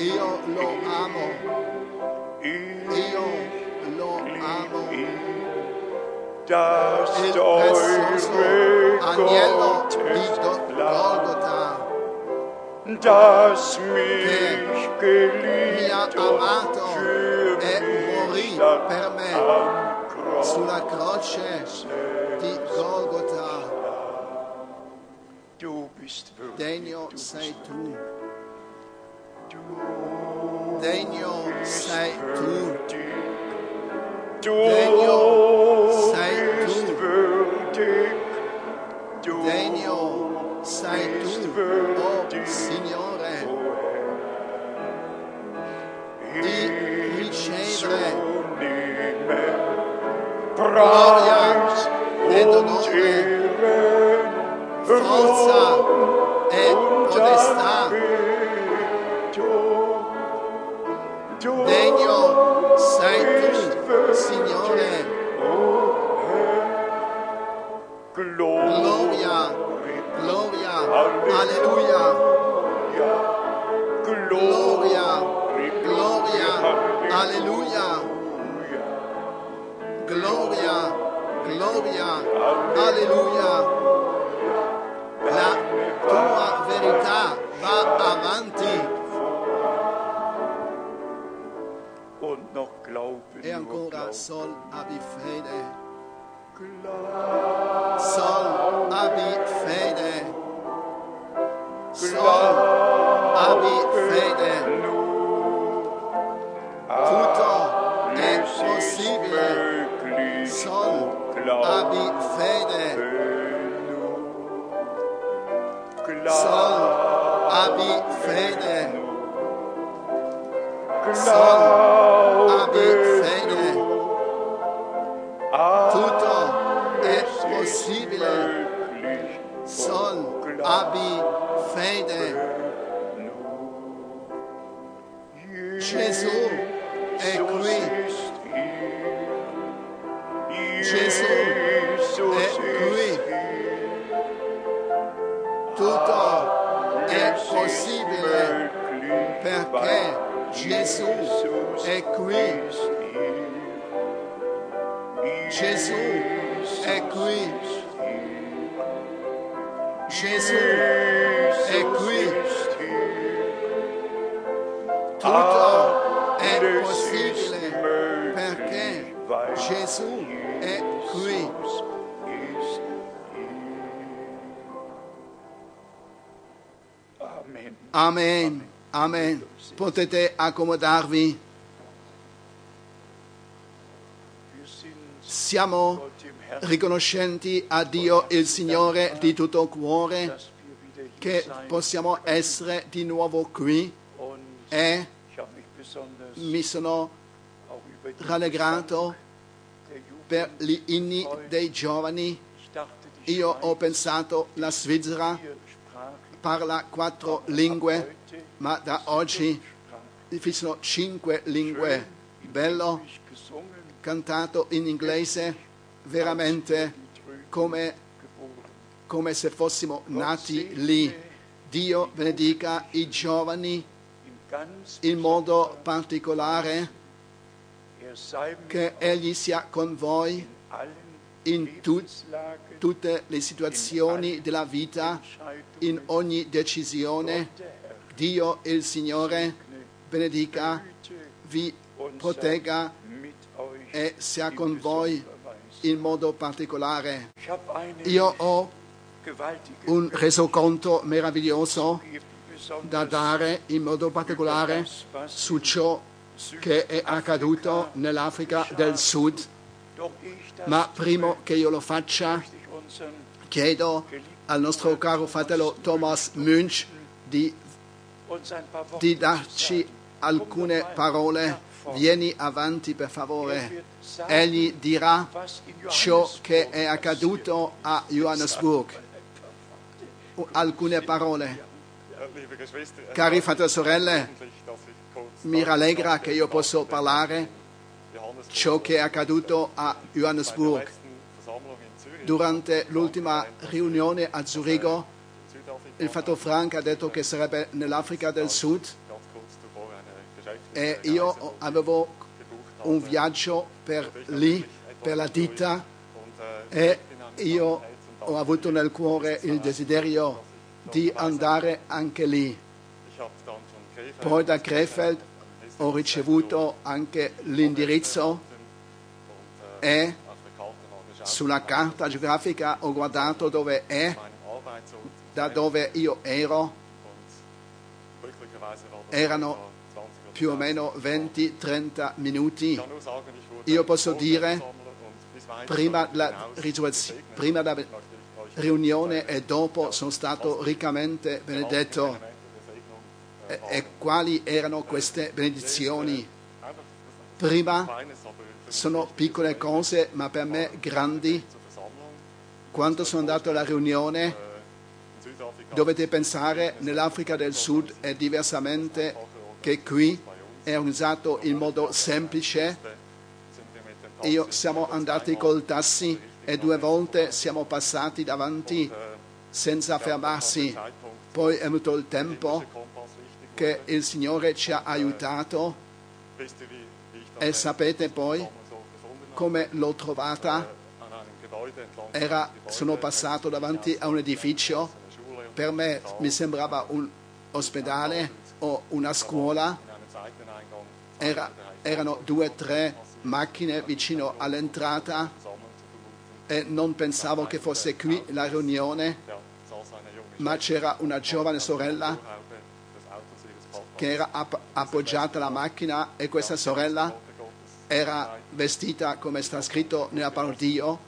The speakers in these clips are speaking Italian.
Io lo amo, io lo amo. das Il prezioso agnello di Gottes Go- Lamm, Golgotha das mich mi ha geliebt und amato für e morì mich per me sulla croce di Golgotha. Du bist würdig, Degno sei tu, bist tu. würdig. Du degno sei bist tu, würdig. oh Signore, di di ricevere Preis ed und onore, Ehren, forza. E und e ancora sol abbi fede, sol abbi fede, sol abbi fede. Tutto è possibile. Sol abbi fede, sol abbi fede, Glaube Gesù è qui. Gesù è qui. Tutto è possibile perché Gesù è qui. Gesù è qui. Gesù è qui. Tutto Gesù è qui. Amen. Amen. Potete accomodarvi. Siamo riconoscenti a Dio il Signore di tutto cuore che possiamo essere di nuovo qui e mi sono rallegrato. Per gli inni dei giovani. Io ho pensato la Svizzera parla quattro lingue, ma da oggi ci sono cinque lingue. Bello, cantato in inglese, veramente come, come se fossimo nati lì. Dio benedica i giovani In modo particolare, che Egli sia con voi in tut- tutte le situazioni della vita, in ogni decisione. Dio il Signore benedica, vi protegga e sia con voi in modo particolare. Io ho un resoconto meraviglioso da dare in modo particolare su ciò che è accaduto nell'Africa del Sud. Ma prima che io lo faccia, chiedo al nostro caro fratello Thomas Münch di, di darci alcune parole. Vieni avanti per Er favore. Egli dirà ciò che è accaduto a Johannesburg. Alcune parole. Cari fratelli e sorelle, mi rallegra che io posso parlare ciò che è accaduto a Johannesburg. Durante l'ultima riunione a Zurigo, il fatto Frank ha detto che sarebbe nell'Africa del Sud. e io avevo un viaggio per lì, per la ditta e io ho avuto nel cuore il desiderio di andare anche lì. Poi da Krefeld ho ricevuto anche l'indirizzo e sulla carta geografica ho guardato dove è, da dove io ero, erano etwa 20 oder più o 30 meno 20-30 minuti. Io posso dire, Prima la, prima la Möchte ich euch riunione e dopo sono stato riccamente benedetto. E, quali erano queste benedizioni? Prima sono piccole cose, ma per me grandi. Quando sono andato alla riunione, dovete pensare, nell'Africa del Sud è diversamente che qui è organizzato in modo semplice. Io siamo andati col tassi e due volte siamo passati davanti senza fermarsi. Poi è venuto il tempo che il Signore ci ha aiutato? E sapete poi come l'ho trovata. Era, sono passato davanti a un edificio, per me mi sembrava un ospedale o una scuola, Era- erano due o tre macchine vicino all'entrata e non pensavo che fosse qui la riunione, ma c'era una giovane sorella che era app- appoggiata alla macchina e questa sorella era vestita come sta scritto nella parola di Dio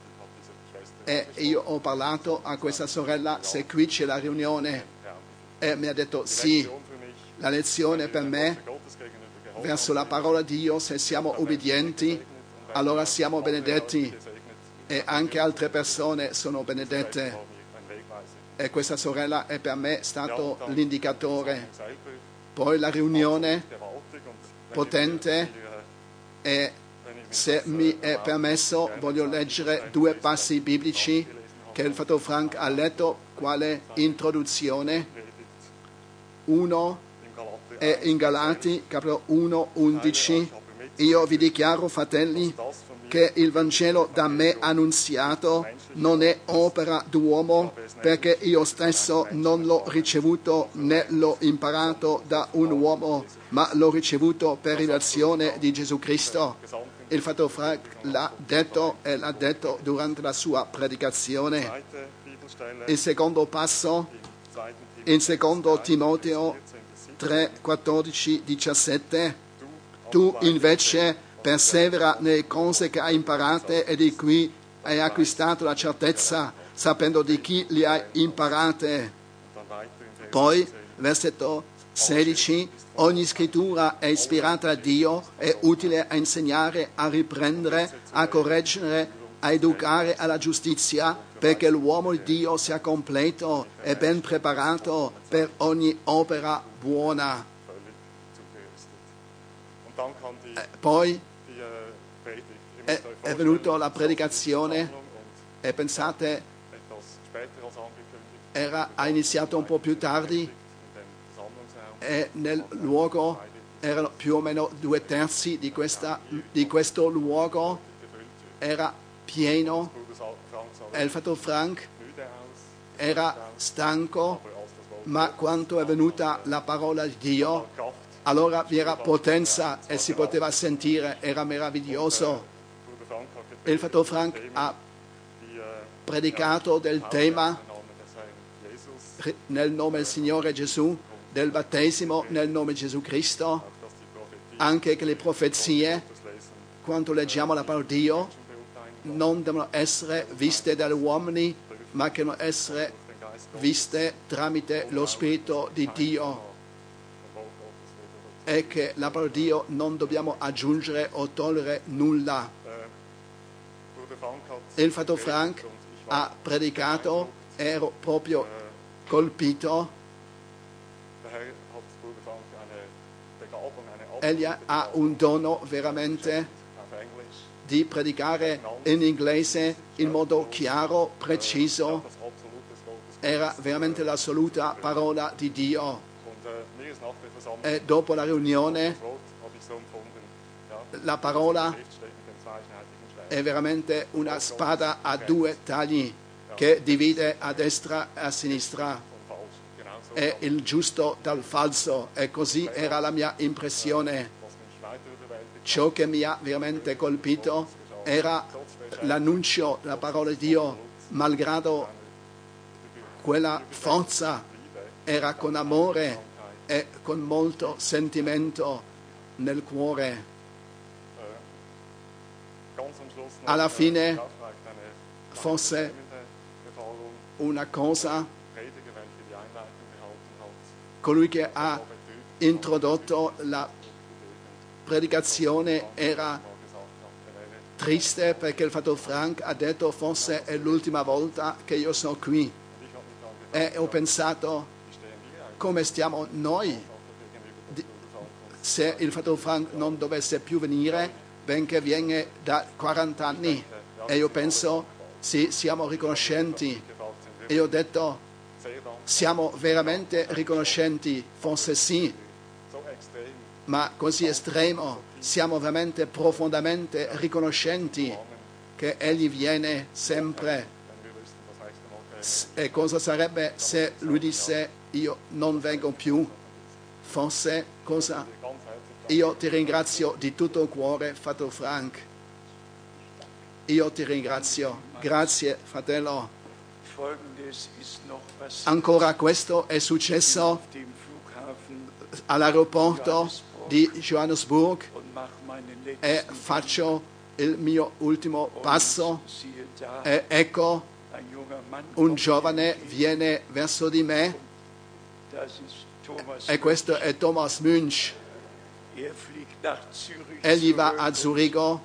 e io ho parlato a questa sorella se qui c'è la riunione e mi ha detto sì, la lezione per me verso la parola di Dio, se siamo ubbidienti, allora siamo benedetti e anche altre persone sono benedette. E questa sorella è per me stato l'indicatore. Poi la riunione potente e se mi è permesso voglio leggere due passi biblici che il fratello Frank ha letto quale introduzione. Uno è in Galati, capitolo 1, 11. Io vi dichiaro, fratelli, che il Vangelo da me annunziato non è opera d'uomo, perché io stesso non l'ho ricevuto né l'ho imparato da un uomo, ma l'ho ricevuto per relazione di Gesù Cristo. Il fratello Frank l'ha detto e l'ha detto durante la sua predicazione. Il secondo passo in secondo Timoteo 14, 3, 14, 17. Tu invece persevera nelle cose che hai imparate e di cui hai acquistato la certezza, sapendo di chi le hai imparate. Poi, 16. versetto 16, ogni scrittura è ispirata da Dio, è utile a insegnare, a riprendere, a correggere, a educare alla giustizia, perché l'uomo di Dio sia completo e ben preparato per ogni opera buona. Poi è, venuta la predicazione e pensate, era, ha iniziato un po' più tardi e nel luogo erano più o meno due terzi di, questa, di questo luogo era pieno e il fratello Frank era stanco, ma quando è venuta la parola di Dio, allora vi era potenza e si poteva sentire, era meraviglioso. Il fratello Frank ha predicato del tema nel nome del Signore Gesù, del battesimo nel nome di Gesù Cristo, anche che le profezie, quando leggiamo la parola di Dio, non devono essere viste dagli uomini, ma che devono essere viste tramite lo Spirito di Dio e che la parola di Dio non dobbiamo aggiungere o togliere nulla. Il fratello Frank ha predicato, ero proprio colpito, egli ha un dono veramente di predicare in inglese in modo chiaro, preciso, era veramente l'assoluta parola di Dio. E dopo la riunione La parola è veramente una spada a due tagli che divide a destra e a sinistra. È il giusto dal falso e così era la mia impressione. Ciò che mi ha veramente colpito era l'annuncio, la parola di Dio, malgrado quella forza era con amore e con molto sentimento nel cuore. Alla äh, fine, Befahrung. una cosa, colui che ha introdotto la predicazione era er triste perché il Fratello Frank ha detto forse è l'ultima volta che io sono qui e ho pensato come stiamo noi se il Fratello Frank non dovesse più venire benché viene da 40 anni e io penso sì siamo riconoscenti e io ho detto siamo veramente riconoscenti forse sì ma così estremo siamo veramente profondamente riconoscenti che egli viene sempre. E cosa sarebbe se lui disse io non vengo più? Forse cosa? Io ti ringrazio di tutto cuore, fratello Frank. Io ti ringrazio. Grazie, fratello. Ancora questo è successo all'aeroporto di Johannesburg e faccio il mio ultimo passo e ecco un giovane viene verso di me e questo è Thomas Münch. Egli va a Zurigo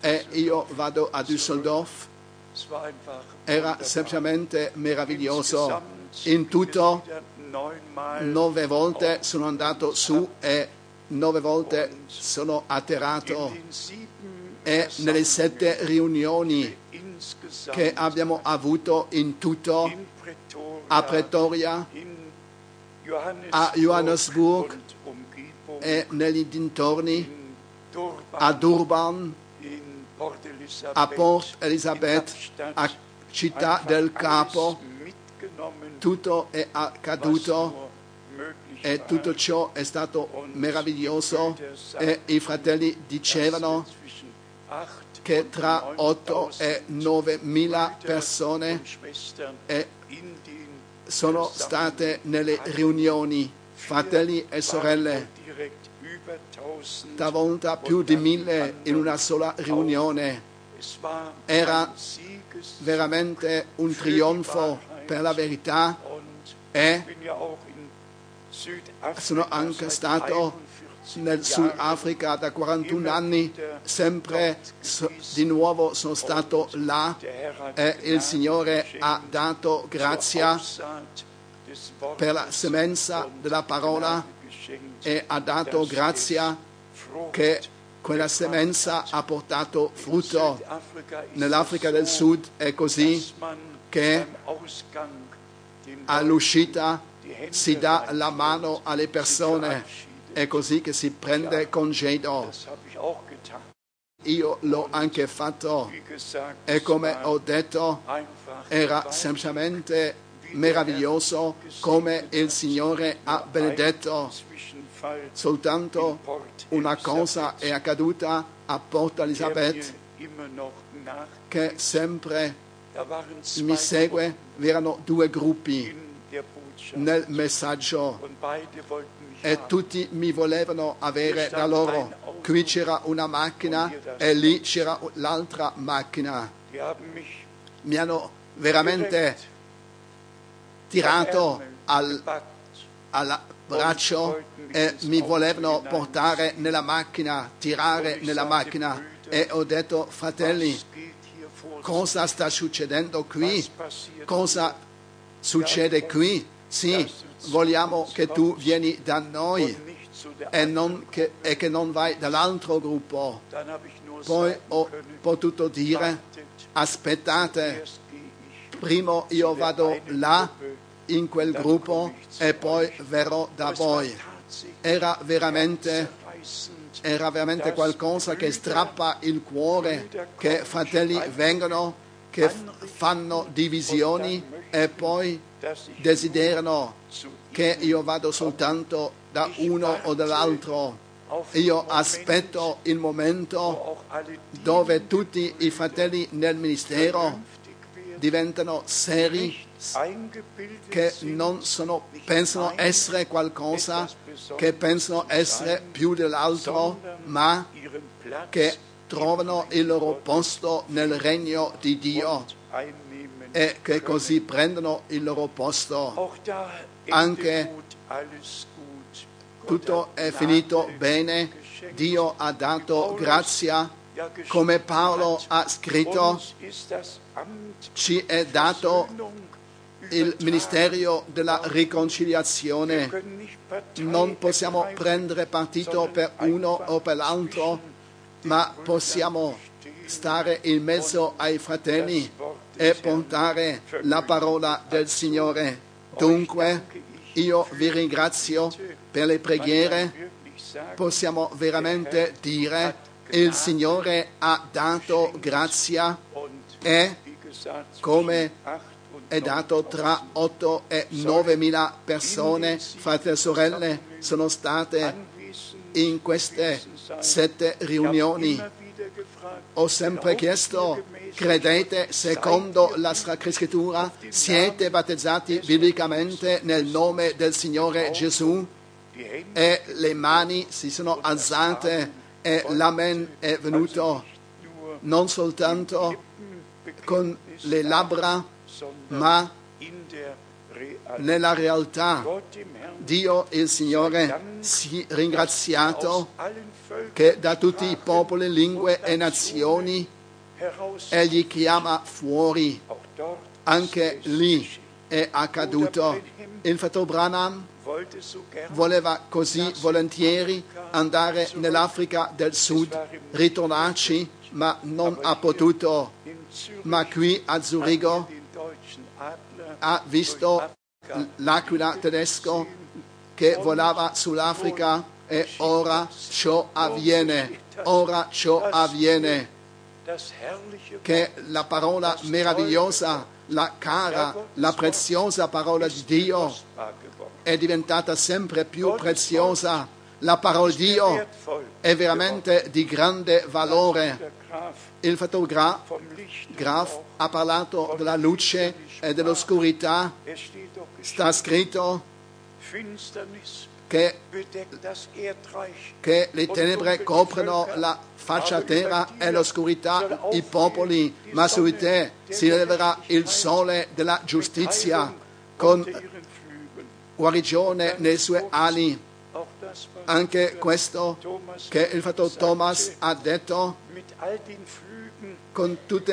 e io vado a Düsseldorf. Era semplicemente meraviglioso. In tutto nove volte sono andato su e nove volte sono atterrato e nelle sette riunioni che abbiamo avuto in tutto a Pretoria a Johannesburg e negli dintorni? A Durban, a Port Elizabeth, a Città del Capo. Tutto è accaduto e tutto ciò è stato meraviglioso. e i fratelli dicevano che tra 8 e 9000 9 mila persone sono state nelle riunioni, fratelli e sorelle, direkt über 1000 talvolta più di mille in una sola riunione. Era Veramente un trionfo per la verità. E Südafrika sono anche stato 41 nel Sud Jahren. Africa da 41 anni, sempre so- di nuovo sono stato là. e il Gnade Signore ha dato grazia per la semenza della parola e ha dato grazia che quella semenza ha portato frutto. Nell'Africa del Sud è così che all'uscita si dà la mano alle persone, è così che si prende congedo. Io l'ho anche fatto e come ho detto era semplicemente meraviglioso come il Signore ha benedetto. Soltanto una cosa è accaduta a noch nach. che sempre mi segue, vi erano due gruppi nel messaggio e tutti mi volevano avere da loro. Qui c'era una macchina e lì c'era l'altra macchina. Mi hanno veramente tirato al, al braccio e mi volevano portare nella macchina, tirare nella macchina e ho detto fratelli cosa sta succedendo qui? Cosa succede qui? Sì, vogliamo che tu vieni da noi e, che, e che non vai dall'altro gruppo. Poi ho potuto dire aspettate, prima io vado là in quel gruppo e poi verrò da voi. Era veramente era veramente qualcosa che strappa il cuore, che fratelli vengono, che fanno divisioni e poi desiderano che io vado soltanto da uno o dall'altro. Io aspetto il momento dove tutti i fratelli nel ministero diventano seri, che non sono, pensano essere qualcosa, che pensano essere più dell'altro, ma che trovano il loro posto nel regno di Dio e che così prendono il loro posto. Anche Tutto è finito bene. Dio ha dato grazia, come Paolo ha scritto, ci è dato il ministero della riconciliazione. Non possiamo prendere partito per uno o per l'altro, ma possiamo stare in mezzo ai fratelli e portare la parola del Signore. Dunque, io vi ringrazio per le preghiere. Possiamo veramente dire, il Signore ha dato grazia e come è dato tra 8 e 9 mila persone, fratelli e sorelle, sono state in queste sette riunioni. Ho sempre chiesto, credete secondo la Sacra Scrittura? Siete battezzati biblicamente nel nome del Signore Gesù? E le mani si sono alzate e l'amen è venuto non soltanto con le labbra, ma nella realtà. Dio il Signore si ringraziato che da tutti i popoli, lingue e nazioni egli chiama fuori. Anche lì è accaduto. Il fratello Branham voleva così volentieri andare nell'Africa del Sud, ritornarci, ma non ha potuto. Ma qui a Zurigo ha visto l'aquila tedesco che volava sull'Africa e ora ciò avviene. Ora ciò avviene. Che la parola meravigliosa, la cara, la preziosa parola di Dio è diventata sempre più preziosa. La parola di Dio è veramente di grande valore. Il Gra- Graf ha parlato della luce e dell'oscurità. Sta scritto che, che le tenebre coprono la faccia terra e l'oscurità i popoli, ma su di te si leverà il sole della giustizia con guarigione nelle sue ali. Anche questo che il fratello Thomas ha detto con tutti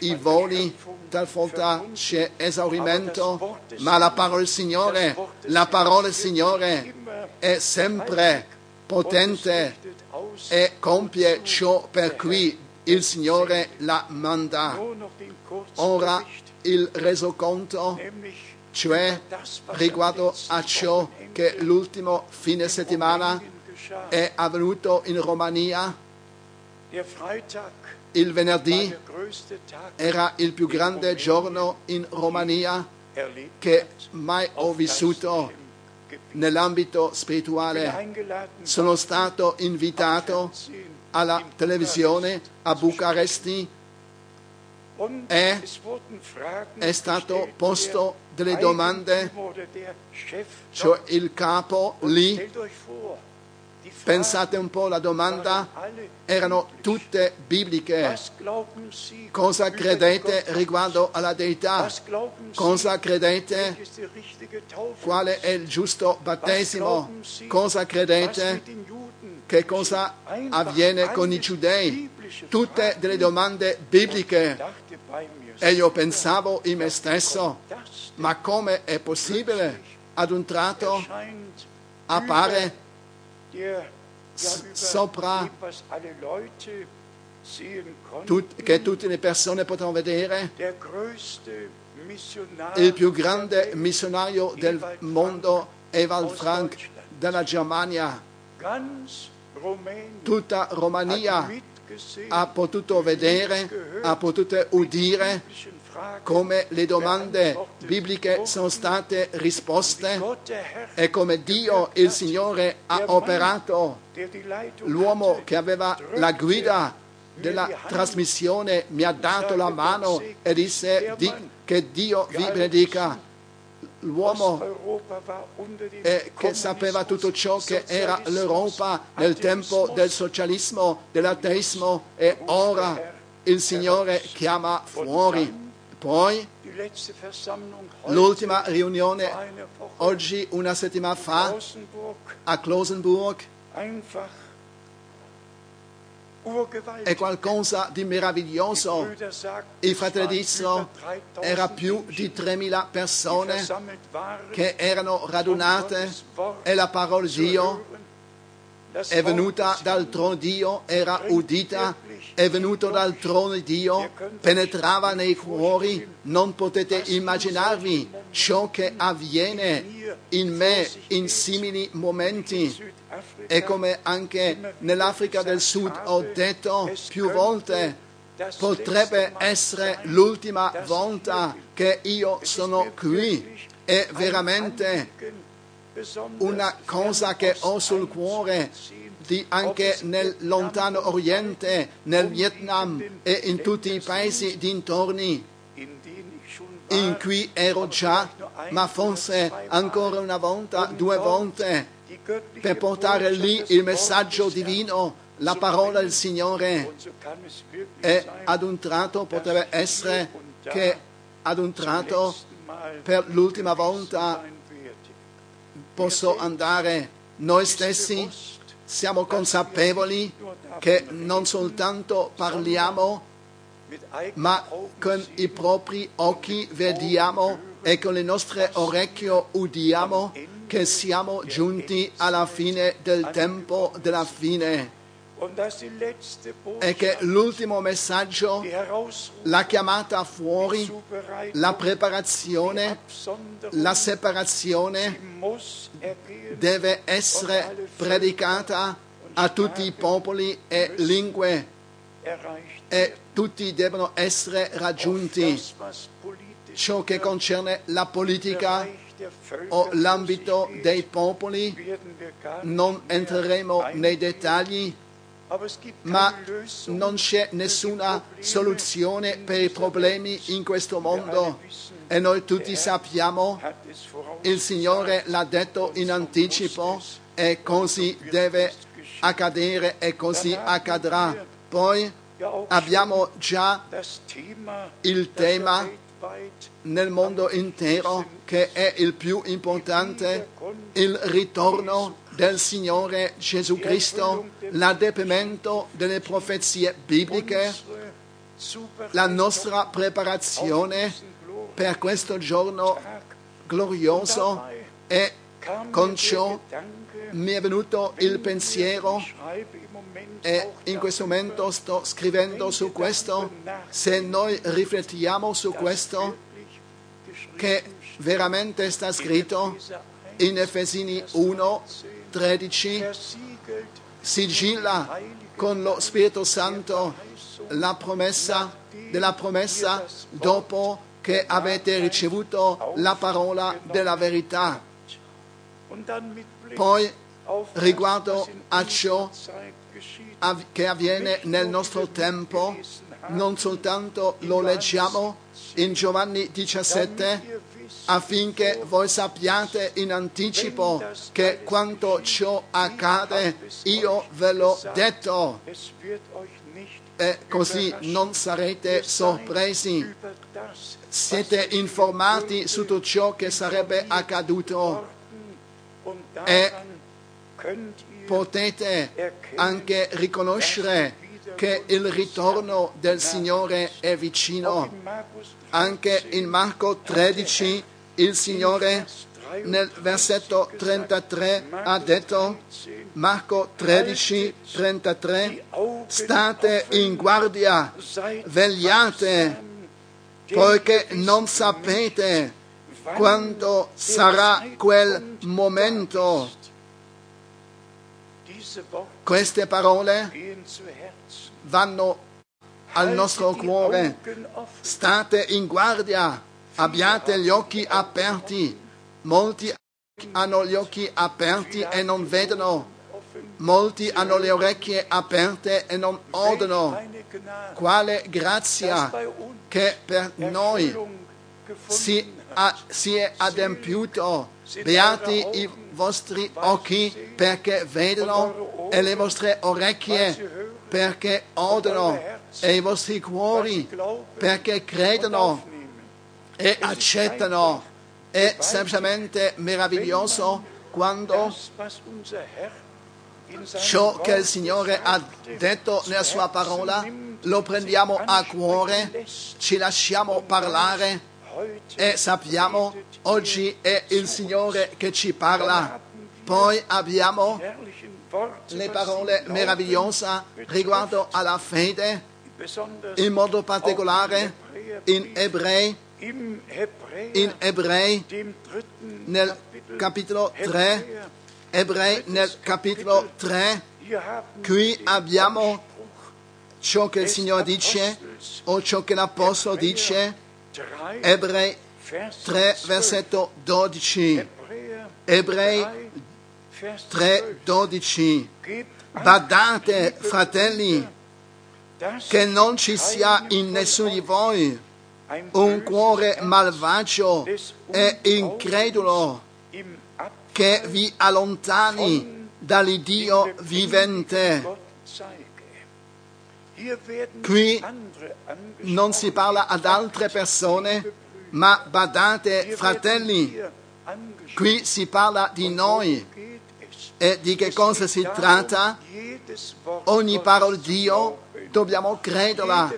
i voli, talvolta c'è esaurimento, ma la parola del Signore, la parola del Signore è sempre potente e compie ciò per cui il Signore la manda. Ora il resoconto, cioè riguardo a ciò che l'ultimo fine settimana è avvenuto in Romania, il venerdì era il più grande giorno in Romania che mai ho vissuto nell'ambito spirituale. Sono stato invitato alla televisione a Bucaresti e è stato posto delle domande, cioè il capo lì Pensate un po', la domanda erano tutte bibliche. Cosa credete riguardo alla deità? Cosa credete? Quale è il giusto battesimo? Cosa credete? Che cosa avviene con i giudei? Tutte delle domande bibliche. E io pensavo in me stesso, ma come è possibile? Ad un tratto appare sopra. tut- che tutte le persone potevano vedere. Il più grande missionario del mondo, Ewald Frank, dalla Germania, Tutta Romania ha potuto vedere, ha potuto udire come le domande bibliche sono state risposte e come Dio, il Signore, ha operato. L'uomo che aveva la guida della trasmissione mi ha dato la mano e disse "Di- che Dio vi benedica. L'uomo eh, che sapeva tutto ciò che era l'Europa nel tempo del socialismo, dell'ateismo e ora il Signore chiama fuori. Poi l'ultima riunione oggi, una settimana fa, a Klosenburg, einfach è qualcosa di meraviglioso. I fratelli dissero, über 3000 era più di Menschen, 3.000 die persone che erano radunate. E la parola di Dio. È venuta dal trono di Dio, era udita, è venuto dal trono di Dio, penetrava nei cuori. Non potete immaginarvi ciò che avviene in me in simili momenti. E come anche nell'Africa del Sud ho detto più volte, potrebbe essere l'ultima volta che io sono qui. È veramente una cosa che ho sul cuore di anche nel lontano Oriente, nel Vietnam e in tutti i paesi dintorni. In cui ero già, ma forse ancora una volta, due volte, per portare lì il messaggio divino, la parola del Signore. E ad un tratto potrebbe essere che ad un tratto per l'ultima volta posso andare noi stessi siamo consapevoli che non soltanto parliamo ma con i propri occhi vediamo e con le nostre orecchie udiamo che siamo giunti alla fine del tempo della fine e che l'ultimo messaggio, la chiamata fuori, la preparazione, la separazione deve essere predicata a tutti i popoli e lingue. e tutti devono essere raggiunti. Ciò che concerne la politica o l'ambito dei popoli non entreremo nei dettagli, ma non c'è nessuna soluzione per i problemi in questo mondo e noi tutti sappiamo, il Signore l'ha detto in anticipo e così deve accadere e così accadrà. Poi abbiamo già il tema nel mondo intero che è il più importante, il ritorno del Signore Gesù Cristo, l'adempimento delle profezie bibliche, la nostra preparazione per questo giorno glorioso e con ciò mi è venuto il pensiero e in questo momento sto scrivendo su questo, se noi riflettiamo su questo, che veramente sta scritto in Efesini 1, 13, sigilla con lo Spirito Santo la promessa della promessa dopo che avete ricevuto la parola della verità. Poi riguardo a ciò che avviene nel nostro tempo, non soltanto lo leggiamo in Giovanni 17, affinché voi sappiate in anticipo che quanto ciò accade, io ve l'ho detto, e così non sarete sorpresi. Siete informati su tutto ciò che sarebbe accaduto e potete anche riconoscere che il ritorno del Signore è vicino. Anche in Marco 13 il Signore nel versetto 33 ha detto, Marco 13, 33, state in guardia, vegliate, poiché non sapete quando sarà quel momento. Queste parole vanno al nostro cuore. State in guardia, abbiate gli occhi aperti. Molti hanno gli occhi aperti e non vedono. Molti hanno le orecchie aperte e non odono. Quale grazia che per noi si, a- si è adempiuto. Beati i vostri occhi perché vedono e le vostre orecchie perché odono e i vostri cuori perché credono e accettano. È semplicemente meraviglioso quando ciò che il Signore ha detto nella sua parola lo prendiamo a cuore, ci lasciamo parlare e sappiamo oggi è il Signore che ci parla. Poi abbiamo le parole meravigliose riguardo alla fede, in modo particolare in Ebrei, in Ebrei nel capitolo 3, Hebräer, Ebrei nel capitolo 3, hier haben qui abbiamo ciò che il Signore dice o ciò che l'Apostolo dice, 3, Ebrei Vers 3, 12. versetto 12. Hebräer Ebrei 3, Vers 3, 12. Gebt Badate, fratelli, che non ci sia in nessuno di voi un cuore malvagio e incredulo che vi allontani dall'Iddio vivente. Qui Non si parla ad altre persone, ma badate, fratelli, qui si parla di noi. E di che cosa si tratta? Ogni parola di Dio dobbiamo crederla,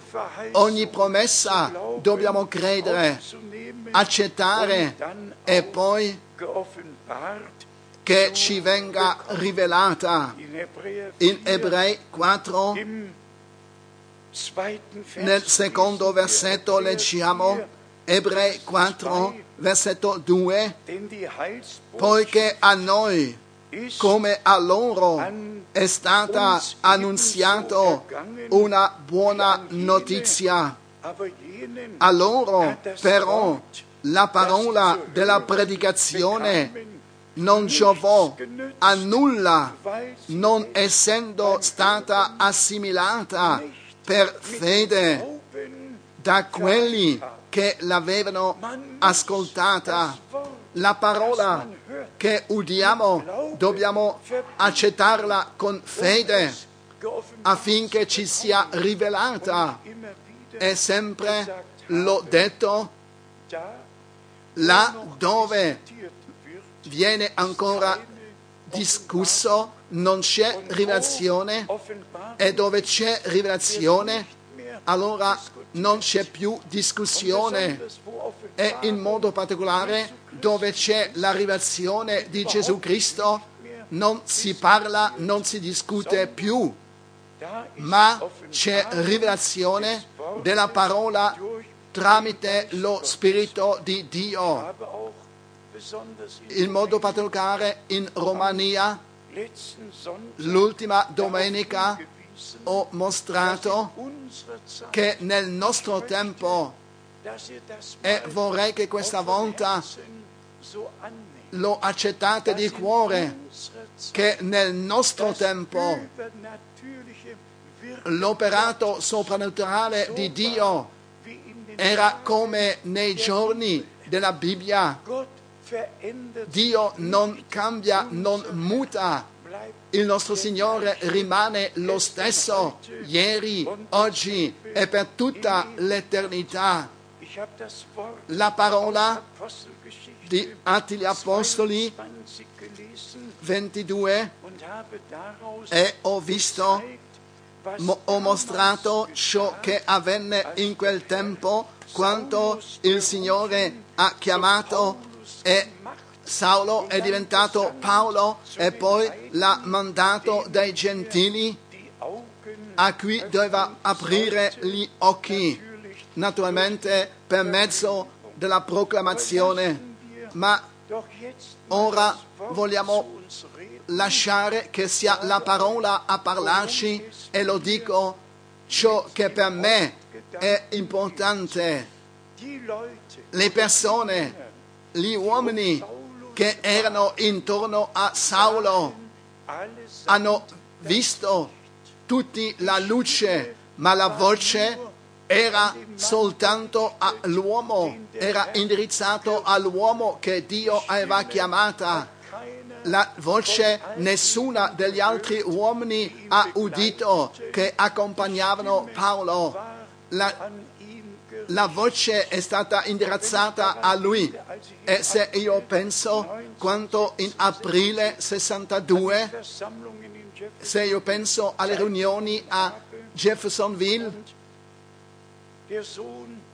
ogni promessa dobbiamo credere, accettare e poi che ci venga rivelata. in Hebräer In 4, Ebrei 4, im zweiten Vers nel secondo versetto Hebräer leggiamo 4, Ebrei 4, versetto 2, denn die Heilsbotschaft poiché a noi come a loro è stata ergangen una buona notizia. A loro però la parola della predicazione non giovò a nulla, non es essendo stata assimilata per fede da quelli che l'avevano ascoltata. La parola che udiamo dobbiamo accettarla con fede affinché ci sia rivelata. E sempre l'ho detto, là dove viene ancora discusso non c'è rivelazione e dove c'è rivelazione allora non c'è più discussione e in modo particolare dove c'è la rivelazione di Gesù Cristo non si parla, non si discute più, ma c'è rivelazione della parola tramite lo Spirito di Dio. In modo particolare in Romania l'ultima domenica ho mostrato che nel nostro tempo, e vorrei che questa volta lo accettate di cuore, che nel nostro tempo l'operato soprannaturale di Dio era come nei giorni della Bibbia. Dio non cambia, non muta. Il nostro Signore rimane lo stesso ieri, oggi e per tutta l'eternità. La parola di Atti degli Apostoli 22 gelesen 22 und habe daraus e ho visto, ho mostrato ciò che avvenne in quel tempo quando il Signore ha chiamato e Saulo è diventato Paolo e poi l'ha mandato dai gentili a cui doveva aprire gli occhi, naturalmente per mezzo della proclamazione. Ma ora vogliamo lasciare che sia la parola a parlarci e lo dico ciò che per me è importante. Le persone, gli uomini che erano intorno a Saulo hanno visto tutti la luce, ma la voce era soltanto all'uomo, era indirizzato all'uomo che Dio aveva chiamata. La voce nessuna degli altri uomini ha udito che accompagnavano Paolo. La. La voce è stata indirizzata a lui. E se io penso quanto in aprile 62 Versammlungen in Jefferson se io penso alle riunioni a Jeffersonville,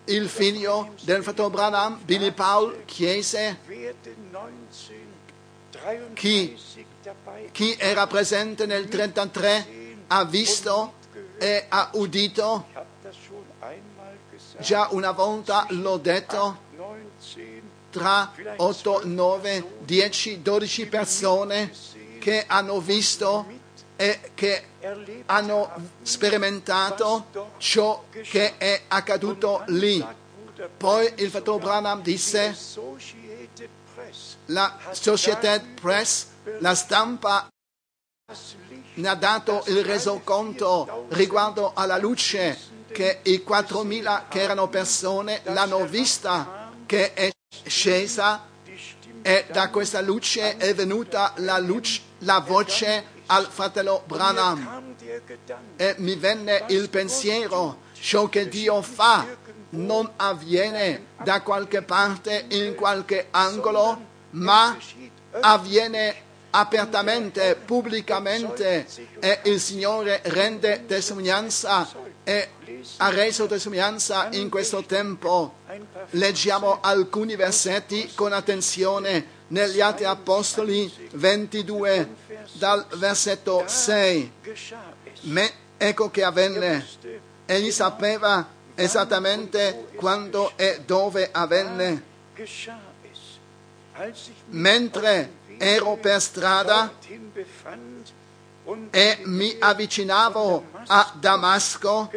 il figlio del fratello Branham, Billy Paul, chiese 1933 Chi- chi era presente nel 33 ha visto e ha udito, già una volta l'ho detto, 19 tra 8, 9, 10, 12 persone che hanno visto e che hanno sperimentato ciò che è accaduto lì. Poi il fratello Branham disse, la Société Press, la stampa ne ha dato il resoconto riguardo alla luce che i 4.000 che erano persone l'hanno vista che è scesa e da questa luce è venuta la, luce, la voce al fratello Branham. E mi venne il pensiero ciò che Dio fa non avviene da qualche parte in qualche angolo ma avviene apertamente, pubblicamente e il Signore rende testimonianza e ha reso testimonianza in questo tempo. Leggiamo alcuni versetti con attenzione negli Atti Apostoli 22 dal versetto 6. geschah es. Me, ecco che avvenne. Egli sapeva esattamente quando e dove avvenne. Mentre ero per strada e mi avvicinavo a Damasco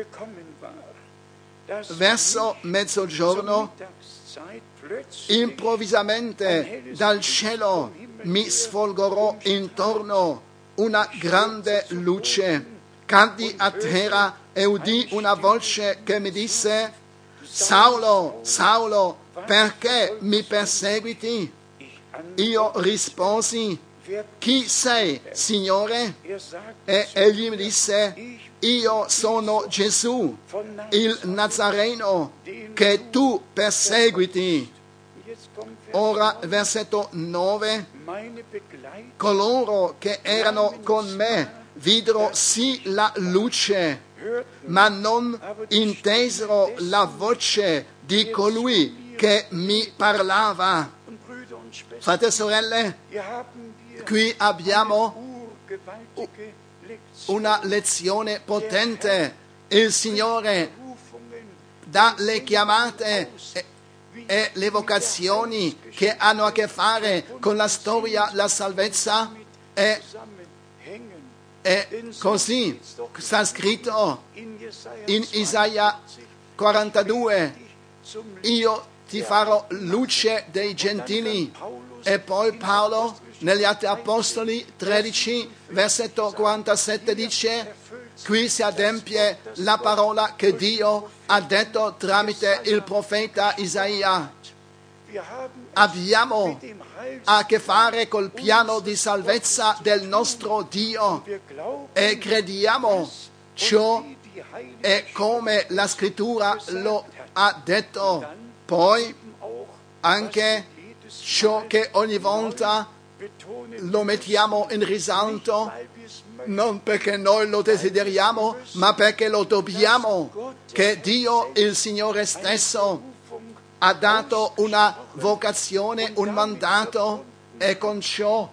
verso mezzogiorno, improvvisamente dal cielo mi sfolgorò intorno una grande luce. Caddi a terra e udì una voce che mi disse, Saulo, Saulo, perché mi perseguiti? Io risposi, chi sei, Signore? E egli mi disse, io sono Gesù, il Nazareno, che tu perseguiti. Ora, versetto 9, meine Begleiter coloro che erano con me videro sì la luce, ma non intesero la voce di colui che mi parlava. Fratelli e sorelle, qui abbiamo una lezione potente. Il Signore dà le chiamate e, e le vocazioni che hanno a che fare con la storia, la salvezza. E, e così sta scritto In Isaia 42 zum io ti farò luce dei gentili. E poi Paolo negli Atti Apostoli 13 versetto 47 dice qui si adempie la parola che Dio ha detto tramite il profeta Isaia abbiamo a che fare col piano di salvezza del nostro Dio e crediamo ciò e come la scrittura lo ha detto. Poi anche ciò che ogni volta lo mettiamo in risalto, non perché noi lo desideriamo, ma perché lo dobbiamo, che Dio, il Signore stesso, ha dato una vocazione, un mandato e con ciò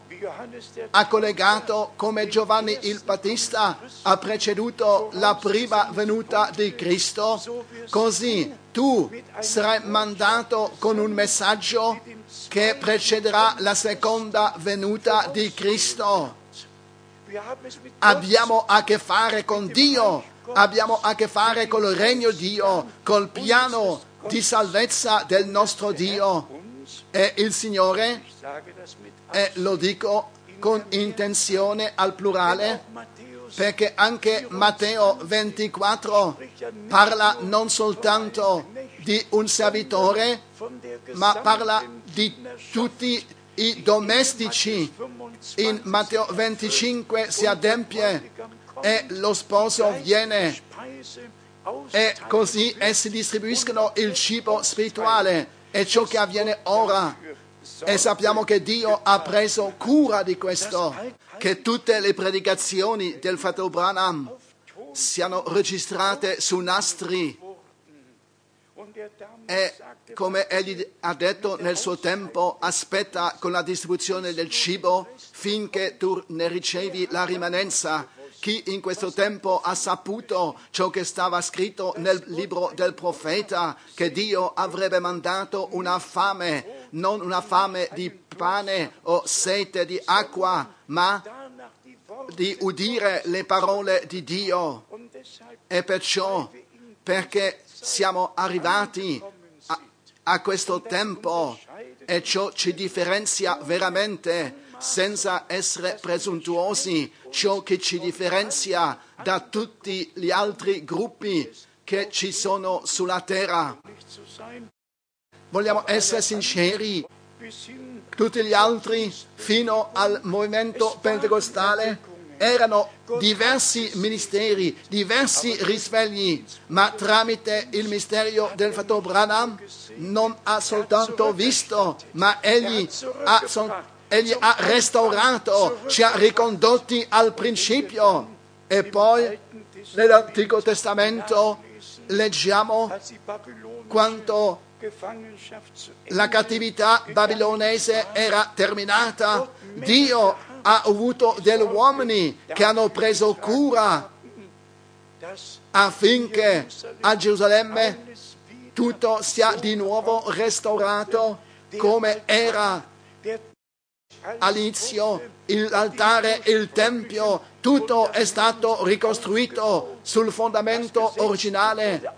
ha collegato come Giovanni il Battista ha preceduto la prima venuta di Cristo, così tu sarai mandato con un messaggio che precederà la seconda venuta di Cristo. Abbiamo a che fare con Dio, abbiamo a che fare col regno Dio, col piano di salvezza del nostro Dio. E il Signore, e lo dico con intenzione al plurale, perché anche Matteo 24 parla non soltanto di un servitore, ma parla di tutti i domestici. 25 In Matteo 25 si adempie e lo sposo viene e così essi distribuiscono il cibo spirituale. È ciò che avviene ora. E sappiamo che Dio ha preso cura di questo, che tutte le predicazioni del fratello Branham siano registrate su nastri e come egli ha detto nel suo tempo, aspetta con la distribuzione del cibo finché tu ne ricevi la rimanenza. Chi in questo tempo ha saputo ciò che stava scritto nel libro del profeta, che Dio avrebbe mandato una fame, non una fame di pane o sete di acqua, ma di udire le parole di Dio. E perciò, perché siamo arrivati a, a questo tempo e ciò ci differenzia veramente, senza essere presuntuosi, ciò che ci differenzia da tutti gli altri gruppi che ci sono sulla terra. Vogliamo essere sinceri, tutti gli altri fino al movimento pentecostale erano diversi ministeri, diversi risvegli, ma tramite il mistero del fratello Branham non ha soltanto visto, ma egli ha, sol- egli ha restaurato, ci ha ricondotti al principio. E poi nell'Antico Testamento leggiamo quanto la cattività babilonese era terminata, Dio ha avuto degli uomini che hanno preso cura affinché a Gerusalemme tutto sia di nuovo restaurato come era all'inizio, l'altare, il tempio, tutto è stato ricostruito sul fondamento originale.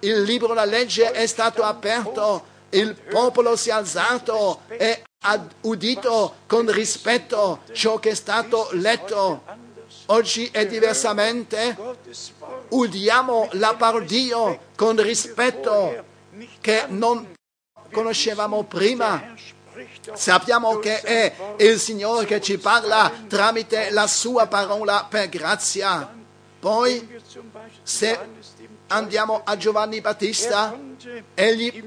Il libro della legge è stato aperto, il popolo si è alzato e ha udito con rispetto ciò che è stato letto. Oggi è diversamente, udiamo la parola di Dio con rispetto che non conoscevamo prima. Sappiamo che è il Signore che ci parla tramite la sua parola per grazia. Poi, se andiamo a Giovanni Battista, egli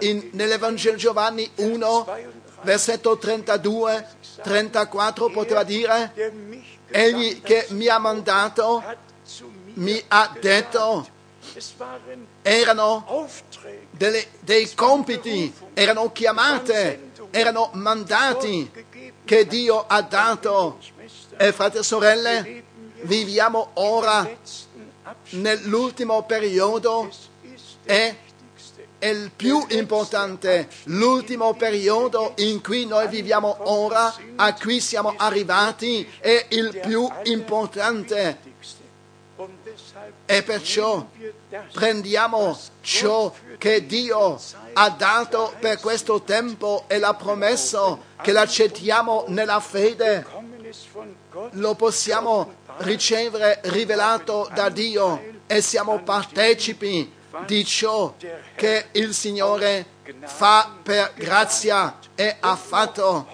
in, nell'Evangelo Giovanni 1, versetto 32, 34 poteva dire, egli che mi ha mandato mi ha detto, erano delle- dei compiti, erano chiamate, erano mandati che Dio ha dato. E fratelli e sorelle, viviamo ora nell'ultimo periodo e è il più importante, l'ultimo periodo in cui noi viviamo ora, a cui siamo arrivati, è il più importante. E perciò prendiamo ciò che Dio ha dato per questo tempo e l'ha promesso, che l'accettiamo nella fede, lo possiamo ricevere rivelato da Dio e siamo partecipi di ciò che il Signore fa per grazia e ha fatto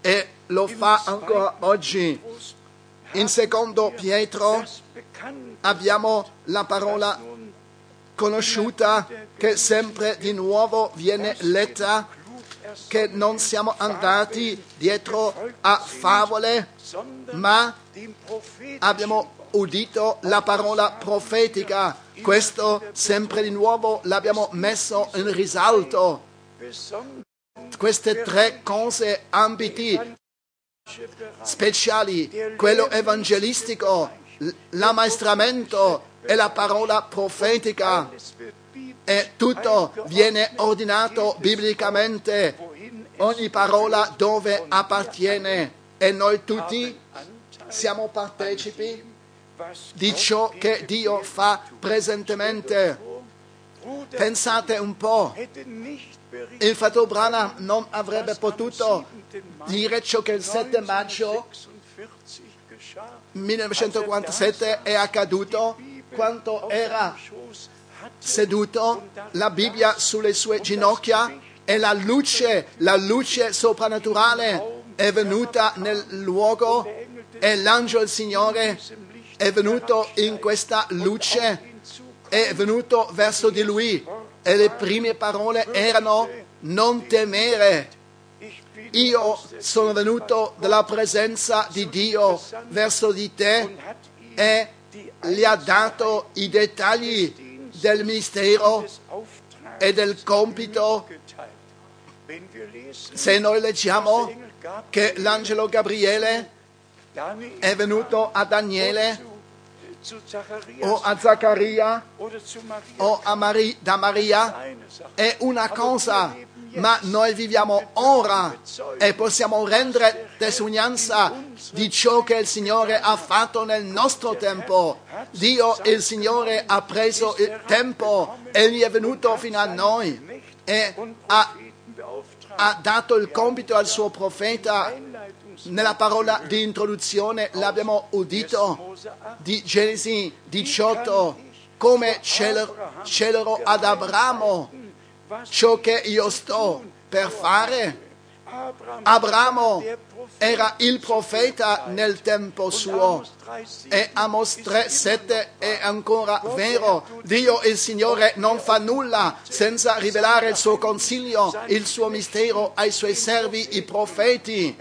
e lo fa ancora oggi. In secondo Pietro abbiamo la parola conosciuta che sempre di nuovo viene letta, che non siamo andati dietro a favole, ma abbiamo udito la parola profetica. Questo sempre di nuovo l'abbiamo messo in risalto. Queste tre cose ambiti speciali, quello evangelistico, l'ammaestramento e la parola profetica. E tutto viene ordinato biblicamente, ogni parola dove appartiene e noi tutti siamo partecipi di ciò che Dio fa presentemente. Pensate un po', il fratello Branham non avrebbe potuto 7. Mai dire ciò che il 7 maggio 1946 geschah. 1947 è accaduto quando era seduto, la Bibbia sulle sue ginocchia e la luce, la luce soprannaturale è venuta nel luogo e l'angelo del Signore è venuto in questa luce, è venuto verso di lui e le prime parole erano non temere. Io sono venuto dalla presenza di Dio verso di te e gli ha dato i dettagli del ministero e del compito. Se noi leggiamo che l'angelo Gabriele è venuto a Daniele o a Zaccaria o a Mari- da Maria è una cosa, ma noi viviamo ora e possiamo rendere testimonianza di ciò che il Signore ha fatto nel nostro tempo. Dio, il Signore, ha preso il tempo, Egli è venuto fino a noi e ha, ha dato il compito al suo profeta. Nella parola di introduzione l'abbiamo udito di Genesi 18, come celero, celero ad Abramo ciò che io sto per fare. Abramo era il profeta nel tempo suo e Amos 3,7 è ancora vero. Dio il Signore non fa nulla senza rivelare il suo consiglio, il suo mistero ai suoi servi, i profeti.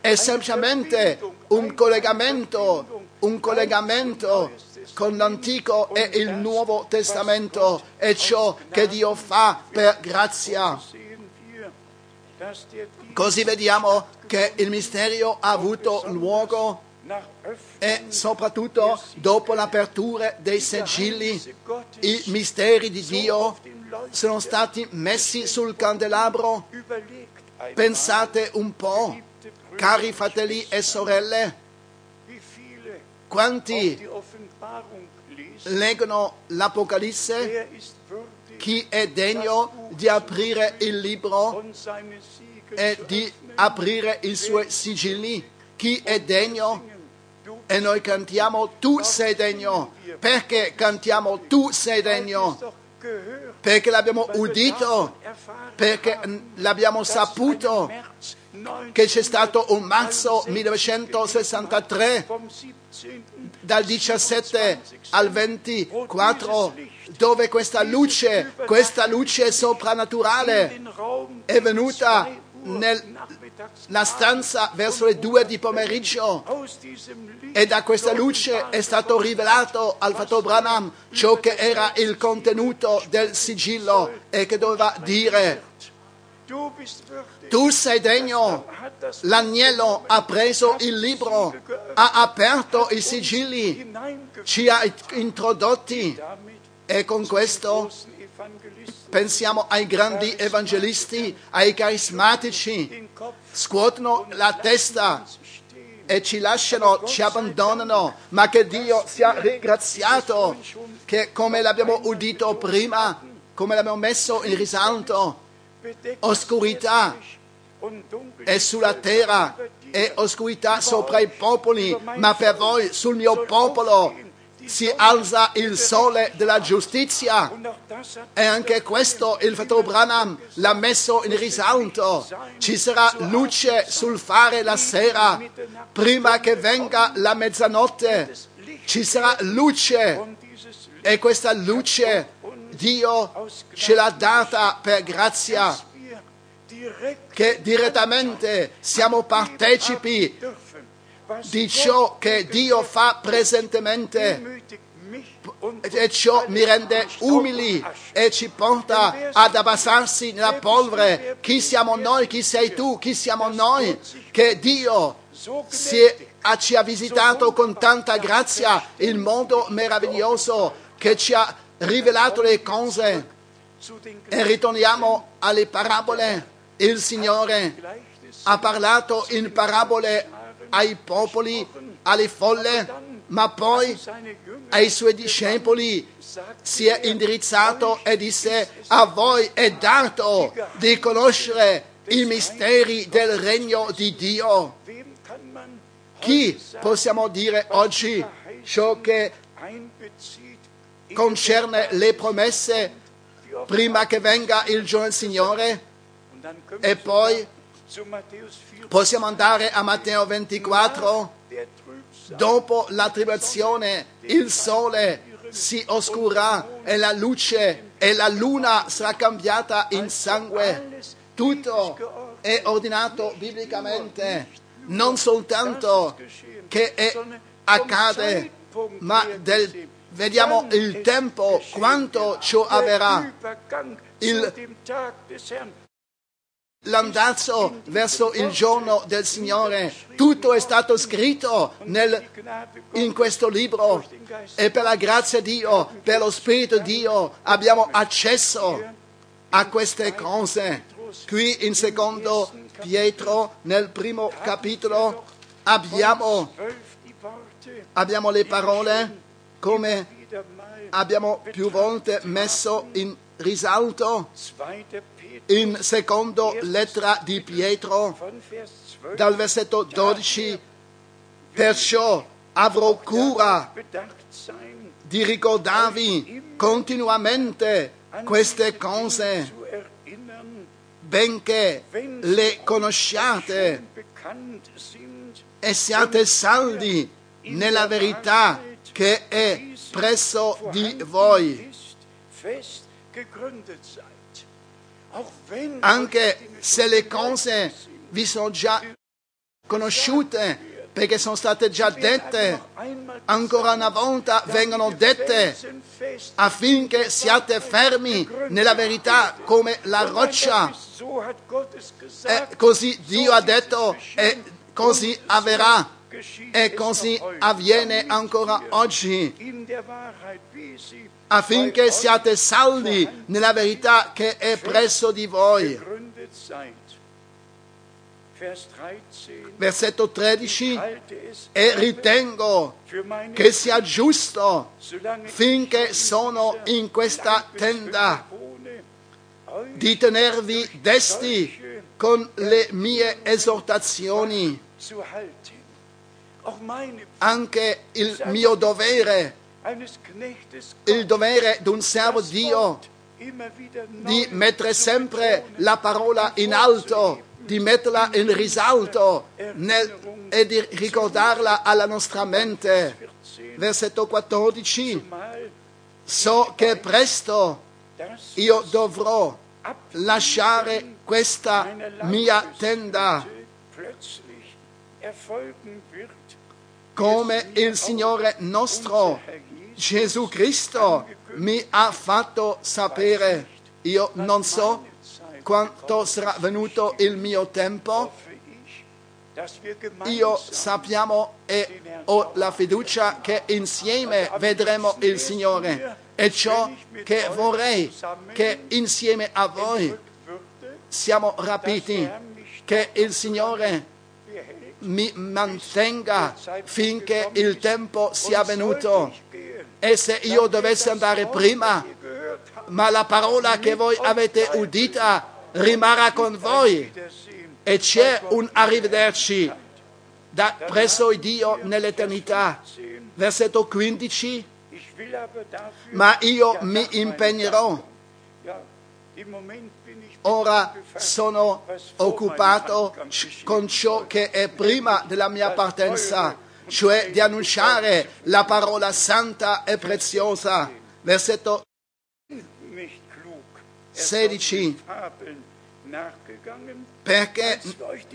È semplicemente un collegamento, un collegamento con l'Antico e il Nuovo Testamento è ciò che Dio fa per grazia. Così vediamo che il mistero ha avuto luogo e soprattutto dopo l'apertura dei sigilli i misteri di Dio sono stati messi sul candelabro. Pensate un po', cari fratelli e sorelle, quanti leggono l'Apocalisse, chi è degno di aprire il libro e di aprire i suoi sigilli, chi è degno? E noi cantiamo tu sei degno. Perché cantiamo tu sei degno? Perché l'abbiamo udito, perché l'abbiamo saputo che c'è stato un marzo 1963 dal 17 al 24 dove questa luce, questa luce soprannaturale è venuta nella stanza verso le due di pomeriggio. E da questa luce è stato rivelato al fratello Branham ciò che era il contenuto del sigillo e che doveva dire tu sei degno, l'agnello ha preso il libro, ha aperto i sigilli, ci ha introdotti. E con questo pensiamo ai grandi evangelisti, ai carismatici, scuotono la testa e ci lasciano, ci abbandonano, ma che Dio sia ringraziato che come l'abbiamo udito prima, come l'abbiamo messo in risalto, oscurità è sulla terra e oscurità sopra i popoli, ma per voi, sul mio popolo, si alza il sole della giustizia. E anche questo il fratello Branham l'ha messo in risalto. Ci sarà luce sul fare la sera, prima che venga la mezzanotte. Ci sarà luce e questa luce Dio ce l'ha data per grazia, che direttamente siamo partecipi di ciò che Dio fa presentemente e ciò mi rende umili e ci porta ad abbassarsi nella polvere. Chi siamo noi? Chi sei tu? Chi siamo noi? Che Dio è, ci ha visitato con tanta grazia, il mondo meraviglioso che ci ha rivelato le cose e ritorniamo alle parabole. Il Signore ha parlato in parabole ai popoli, alle folle, ma poi ai suoi discepoli si è indirizzato e disse a voi è dato di conoscere i misteri del regno di Dio. Chi possiamo dire oggi ciò che concerne le promesse prima che venga il giorno del Signore? E poi sogar zu Matthäus 4 possiamo andare a Matteo 24. der Trübsal Dopo la tribolazione il sole si oscurerà e la luce e la luna sarà cambiata in sangue. Tutto è ordinato biblicamente, non soltanto che accade, ma del- vediamo il tempo, quanto ciò avverrà. Il- L'andazzo verso il giorno del Signore, tutto è stato scritto nel in questo libro. e per la grazia di Dio, per lo Spirito di Dio abbiamo accesso a queste cose. Qui in secondo Pietro, nel primo capitolo, abbiamo, abbiamo le parole come abbiamo più volte messo in risalto in secondo lettera di Pietro, dal versetto 12, perciò avrò cura di ricordarvi continuamente queste cose, benché le conosciate e siate saldi nella verità che è presso di voi. Anche se le cose vi sono già conosciute, perché sono state già dette, ancora una volta vengono dette affinché siate fermi nella verità come la roccia. E così Dio ha detto e così avverrà e così avviene ancora oggi affinché siate saldi nella verità che è presso di voi. Versetto 13. E ritengo che sia giusto finché sono in questa tenda di tenervi desti con le mie esortazioni. Anche il mio dovere, il dovere di un servo di Dio, di mettere sempre la parola in alto, di metterla in risalto nel- e di ricordarla alla nostra mente. Versetto 14. So che presto io dovrò lasciare questa mia tenda come il Signore nostro Gesù Cristo mi ha fatto sapere. Io non so quanto sarà venuto il mio tempo. Io sappiamo e ho la fiducia che insieme vedremo il Signore. E ciò che vorrei che insieme a voi siamo rapiti, che il Signore mi mantenga finché il tempo sia venuto. E se io dovessi andare prima, ma la parola che voi avete udita rimarrà con voi e c'è un arrivederci da presso Dio nell'eternità. Versetto 15. Ma io mi impegnerò. Ora sono occupato con ciò che è prima della mia partenza, cioè di annunciare la parola santa e preziosa. Versetto 16. Perché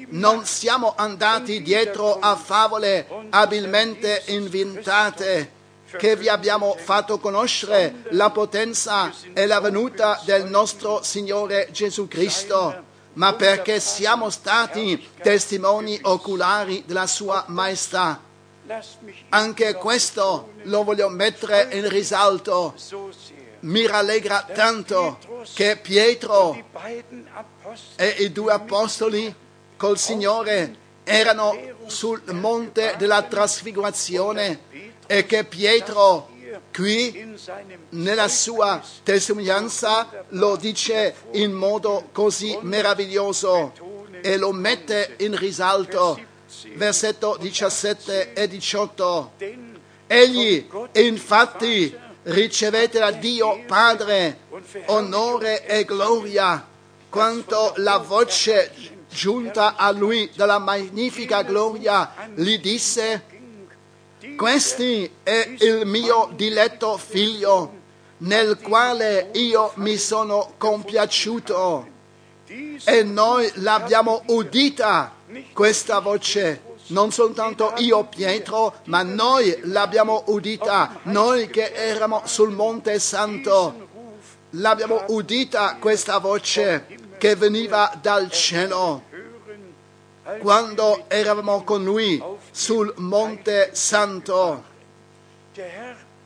non siamo andati dietro a favole abilmente inventate che vi abbiamo fatto conoscere la potenza e la venuta del nostro Signore Gesù Cristo, ma perché siamo stati testimoni oculari della Sua Maestà. Anche questo lo voglio mettere in risalto. Mi rallegra tanto che Pietro e i due apostoli col Signore erano sul monte della trasfigurazione e che Pietro qui nella sua testimonianza lo dice in modo così meraviglioso e lo mette in risalto. Versetto 17 e 18. denn Egli infatti ricevete da Dio Padre onore e gloria quanto la voce giunta a lui dalla magnifica gloria gli disse questi è il mio diletto figlio nel quale io mi sono compiaciuto. E noi l'abbiamo udita questa voce. Non soltanto io Pietro ma noi l'abbiamo udita. Noi che eravamo sul monte santo l'abbiamo udita questa voce che veniva dal cielo. Quando eravamo con lui sul monte santo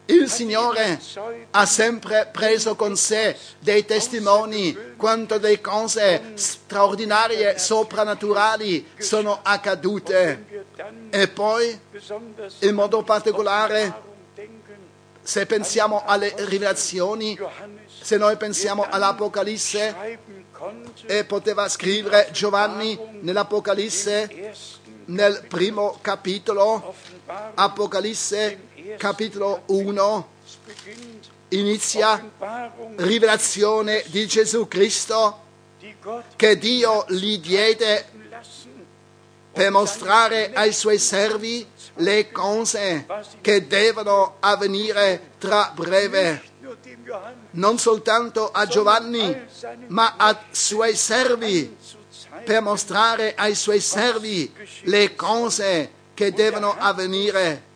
il Signore ha sempre preso con sé dei testimoni quanto le cose straordinarie, soprannaturali sono accadute. E poi, in modo particolare, se pensiamo alle rivelazioni, se noi pensiamo all'Apocalisse, e poteva scrivere Giovanni nell'Apocalisse, nel primo capitolo, Apocalisse capitolo 1, es beginnt, inizia rivelazione di Gesù Cristo che Dio gli diede per mostrare ai suoi servi le cose che devono avvenire tra breve, non soltanto a Giovanni, ma ai suoi servi, per mostrare ai suoi servi le cose che devono avvenire.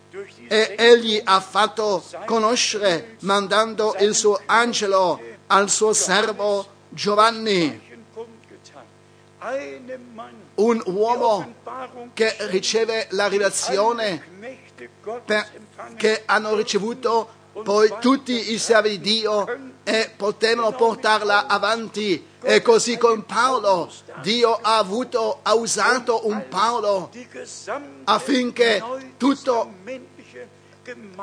E egli ha fatto conoscere, mandando il suo angelo al suo servo Giovanni, un uomo che riceve la rivelazione per- che hanno ricevuto poi tutti i servi di Dio e potevano portarla avanti. E così con Paolo, Dio ha, avuto, ha usato un Paolo affinché tutto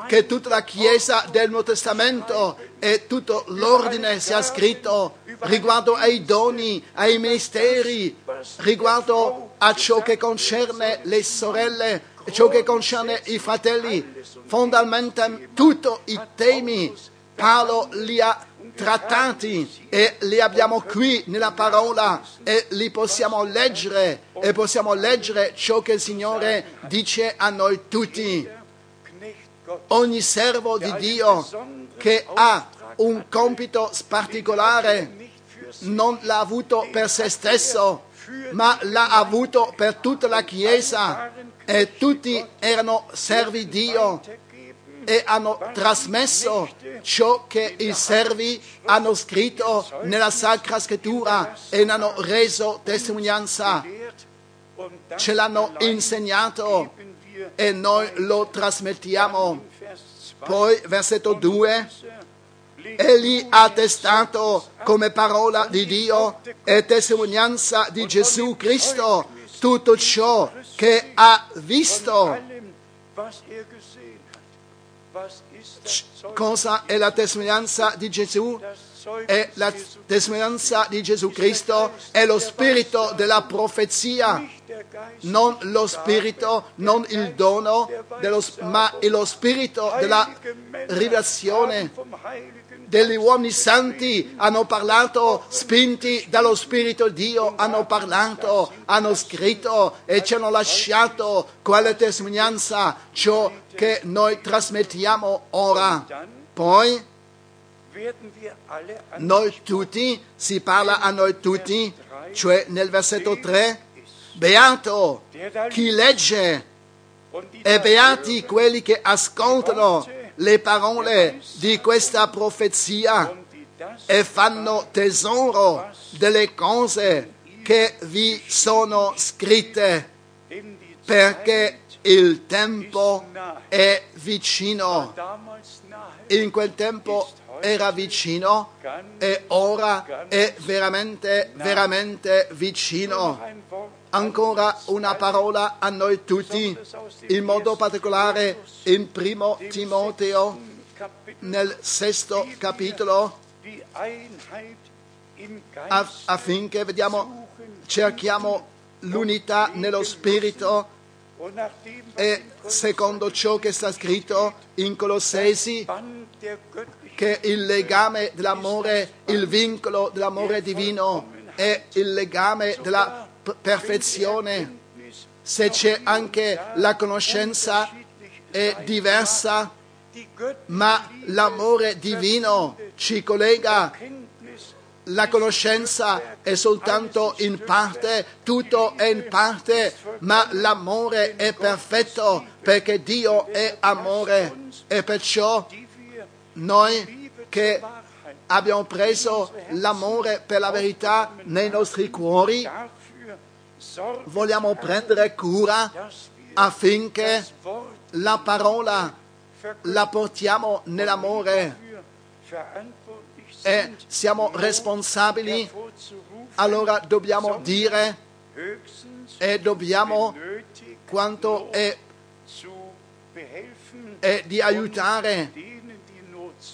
che tutta la Chiesa del Nuovo Testamento e tutto l'ordine sia scritto riguardo ai doni, ai ministeri, riguardo a ciò che concerne le sorelle, ciò che concerne i fratelli, fondamentalmente tutti i temi Paolo li ha trattati e li abbiamo qui nella parola e li possiamo leggere e possiamo leggere ciò che il Signore dice a noi tutti. Ogni servo di Dio che ha un compito particolare non l'ha avuto per se stesso, ma l'ha avuto per tutta la Chiesa e tutti erano servi Dio e hanno trasmesso ciò che i servi hanno scritto nella Sacra Scrittura e ne hanno reso testimonianza, ce l'hanno insegnato e noi lo trasmettiamo. in Vers 2 Poi versetto 2 legt Egli ha attestato come parola di Dio e testimonianza di Gesù Cristo tutto ciò che ha visto. Cosa è la testimonianza di Gesù? È la testimonianza di Gesù Cristo, è lo spirito della profezia, non lo spirito, non il dono, dello, ma lo spirito della rivelazione. Degli uomini santi hanno parlato, spinti dallo Spirito di Dio, hanno parlato, hanno scritto e ci hanno lasciato quale testimonianza ciò che noi trasmettiamo ora. Poi noi tutti, si parla a noi tutti, cioè nel versetto 3, beato chi legge e beati quelli che ascoltano le parole di questa profezia e fanno tesoro delle cose che vi sono scritte, perché il tempo è vicino. In quel tempo era vicino e ora è veramente, veramente vicino. Ancora una parola a noi tutti, in modo particolare in primo Timoteo, nel sesto capitolo, affinché vediamo, cerchiamo l'unità nello spirito e secondo ciò che sta scritto in Colossesi, che il legame dell'amore, il vincolo dell'amore divino è il legame della perfezione. Se c'è anche la conoscenza è diversa, ma l'amore divino ci collega. La conoscenza è soltanto in parte, tutto è in parte, ma l'amore è perfetto perché Dio è amore e perciò noi che abbiamo preso l'amore per la verità nei nostri cuori, vogliamo prendere cura affinché la parola la portiamo nell'amore. E siamo responsabili, allora dobbiamo dire e dobbiamo quanto è, è di aiutare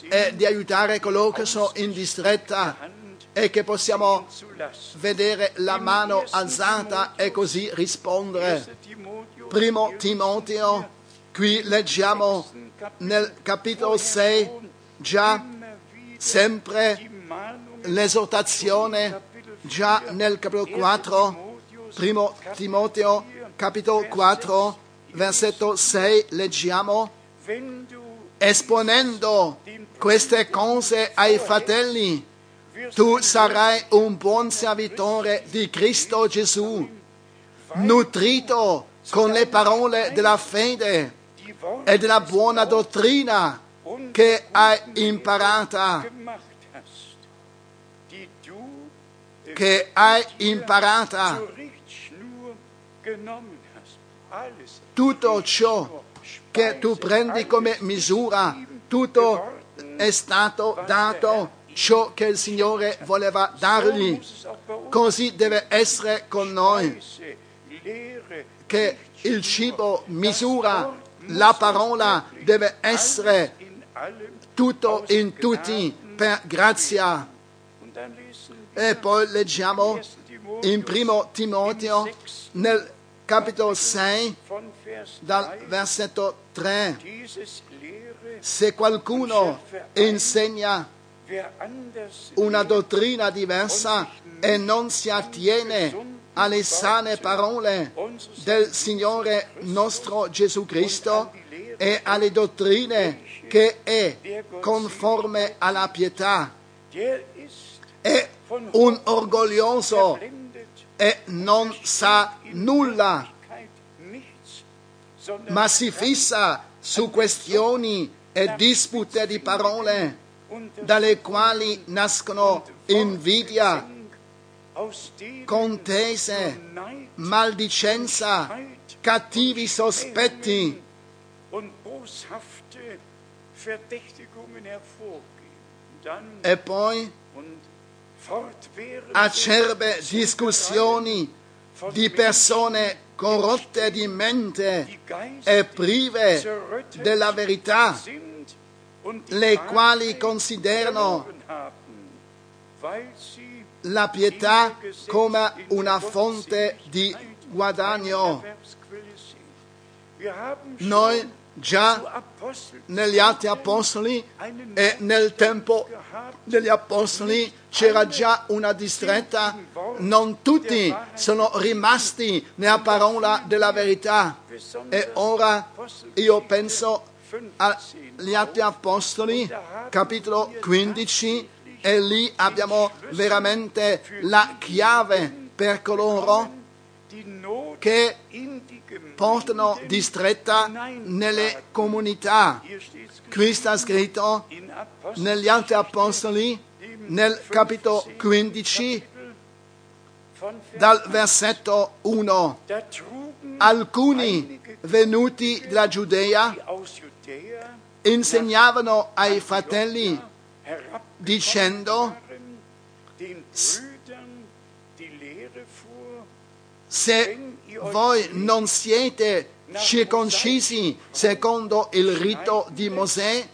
e di aiutare coloro che sono in distretta e che possiamo vedere la mano alzata e così rispondere. 1. Timotheus, Primo Timoteo, qui leggiamo nel capitolo 6 già sempre l'esortazione, già nel capitolo 4, primo Timoteo, capitolo 4, versetto 6, leggiamo, esponendo queste cose ai fratelli, tu sarai un buon servitore di Cristo Gesù, nutrito con le parole della fede e della buona dottrina che hai imparata, che hai imparata. Tutto ciò che tu prendi come misura, tutto è stato dato ciò che il Signore voleva dargli. Così deve essere con noi, che il cibo misura, la parola deve essere tutto in tutti per grazia. E poi leggiamo 1. Timotheus in primo Timoteo nel capitolo 6 von Vers dal 3, versetto 3. dieses Lehre, Se qualcuno insegna una dottrina diversa e non si attiene alle sane parole del Signore nostro Gesù Cristo e alle dottrine che è conforme alla pietà, è un orgoglioso e non sa nulla, ma si fissa su questioni e dispute di parole dalle quali nascono invidia, contese, maldicenza, cattivi sospetti. E poi acerbe discussioni di persone corrotte di mente e prive della verità, le quali considerano la pietà come una fonte di guadagno. Noi già negli Atti Apostoli e nel tempo degli Apostoli c'era già una distretta, non tutti sono rimasti nella parola della verità. E ora io penso agli Atti Apostoli, capitolo 15, e lì abbiamo veramente la chiave per coloro che portano distretta nelle comunità. Qui sta scritto negli Atti Apostoli, nel capitolo 15, von Vers dal versetto 1. Da trugen Alcuni venuti dalla Giudea insegnavano ai fratelli dicendo Se voi non siete circoncisi secondo il rito di Mosè,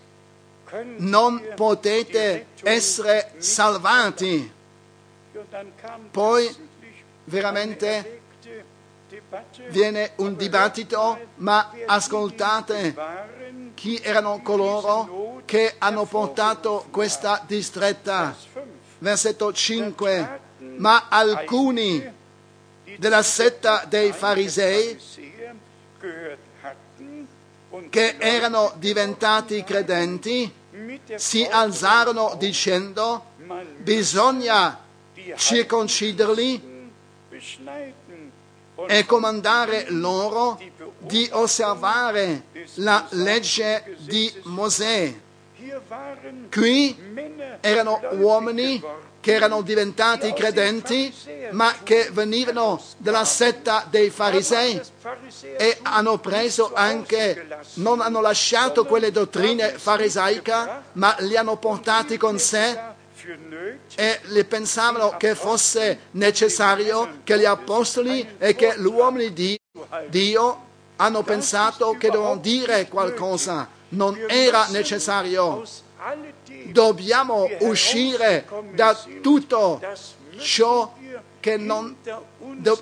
non potete essere salvati. Poi veramente viene un dibattito, ma ascoltate chi erano coloro che hanno portato questa distretta. Versetto 5. Ma alcuni della setta dei farisei che erano diventati credenti si alzarono dicendo bisogna circonciderli e comandare loro di osservare la legge di Mosè. Qui erano uomini che erano diventati credenti, ma che venivano dalla setta dei farisei e hanno preso anche, non hanno lasciato quelle dottrine farisaiche, ma li hanno portati con sé e le pensavano che fosse necessario che gli apostoli e che gli uomini di Dio hanno pensato che dovevano dire qualcosa. Non era necessario dobbiamo uscire da tutto ciò che non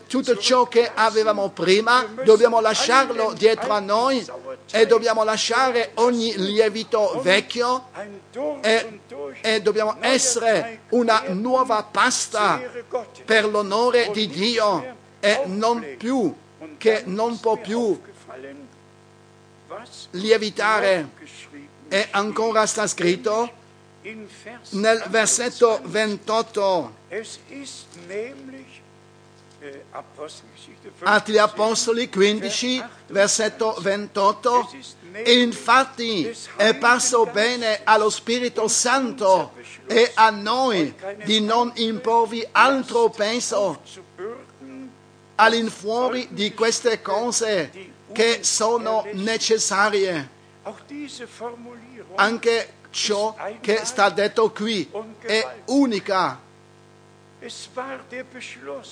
tutto ciò che avevamo prima, dobbiamo lasciarlo dietro a noi e dobbiamo lasciare ogni lievito vecchio e, e dobbiamo essere una nuova pasta per l'onore di Dio e non più che non può più lievitare. E ancora sta scritto nel versetto 28 Atti Apostoli 15, versetto 28, infatti è parso bene allo Spirito Santo e a noi di non imporvi altro peso all'infuori di queste cose che sono necessarie. Anche ciò che sta detto qui. È unica.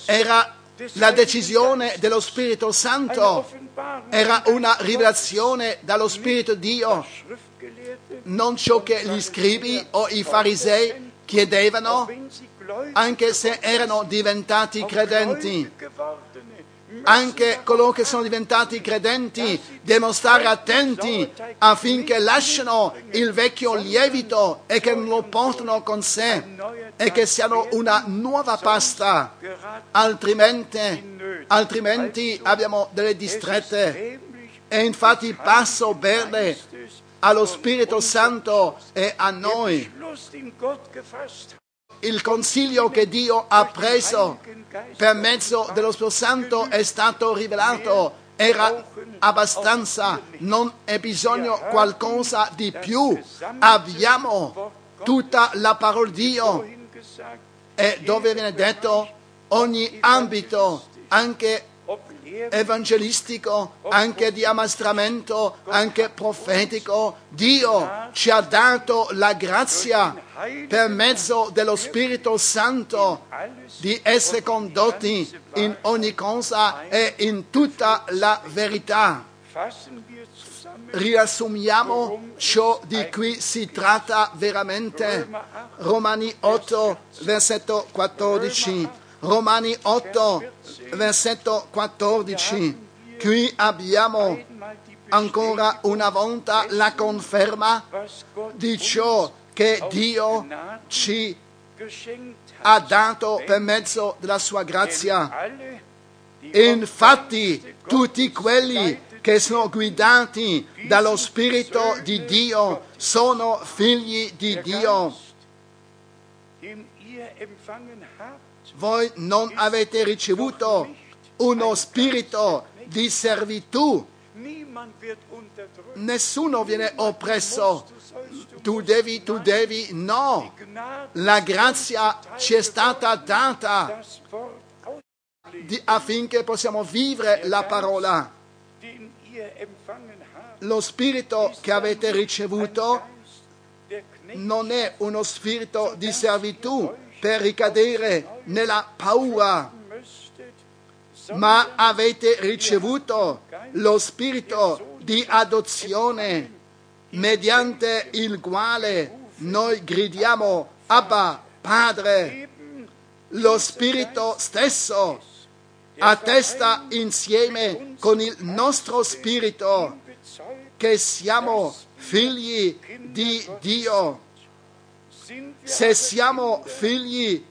Era la decisione dello Spirito Santo, era una rivelazione dallo Spirito Dio, non ciò che gli scribi o i farisei chiedevano, anche se erano diventati credenti anche coloro che sono diventati credenti devono stare attenti affinché lasciano il vecchio lievito e che lo portano con sé e che siano una nuova pasta, altrimenti, altrimenti abbiamo delle distrette. E infatti passo bene allo Spirito Santo e a noi il consiglio che Dio ha preso per mezzo dello Spirito Santo è stato rivelato, era abbastanza, non è bisogno qualcosa di più. Abbiamo tutta la parola di Dio e dove viene detto ogni ambito, anche evangelistico, anche di ammastramento, anche profetico. Dio ci ha dato la grazia per mezzo dello Spirito Santo di essere condotti in ogni cosa e in tutta la verità. Riassumiamo ciò di cui si tratta veramente. Romani 8, versetto 14. Romani 8, versetto 14. Qui abbiamo ancora una volta la conferma di ciò che Dio ci ha dato per mezzo della sua grazia. Infatti tutti quelli che sono guidati dallo Spirito di Dio sono figli di Dio. Voi non avete ricevuto uno spirito di servitù. Nessuno viene oppresso. Tu devi, tu devi, no. La grazia ci è stata data affinché possiamo vivere la parola. Lo spirito che avete ricevuto non è uno spirito di servitù per ricadere nella paura, ma avete ricevuto lo spirito di adozione mediante il quale noi gridiamo Abba Padre. Lo spirito stesso attesta insieme con il nostro spirito che siamo figli di Dio. Se siamo figli,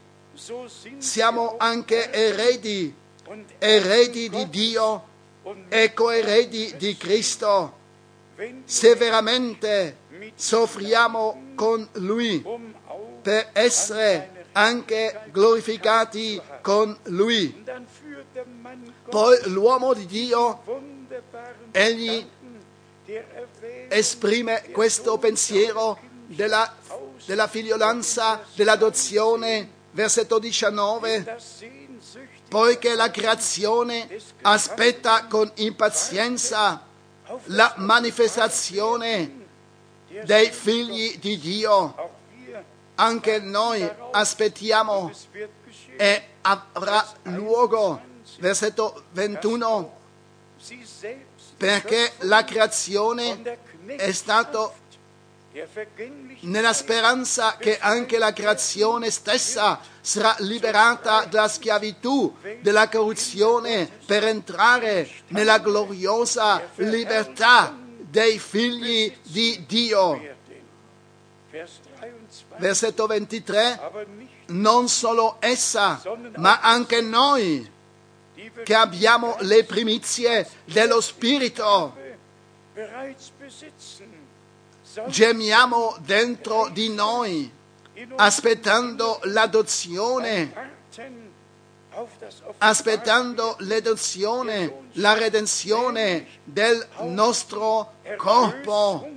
siamo anche eredi, eredi di Dio e coeredi di Cristo. Se veramente soffriamo con Lui per essere anche glorificati con Lui. Poi l'uomo di Dio, egli esprime questo pensiero della, della figliolanza, dell'adozione, versetto 19, poiché la creazione aspetta con impazienza la manifestazione dei figli di Dio. Anche noi aspettiamo e avrà luogo, versetto 21, perché la creazione è stata nella speranza che anche la creazione stessa sarà liberata dalla schiavitù, della corruzione, per entrare nella gloriosa libertà dei figli di Dio. Versetto 23, non solo essa, ma anche noi che abbiamo le primizie dello Spirito. Gemiamo dentro di noi, aspettando l'adozione, aspettando l'adozione, la redenzione del nostro corpo.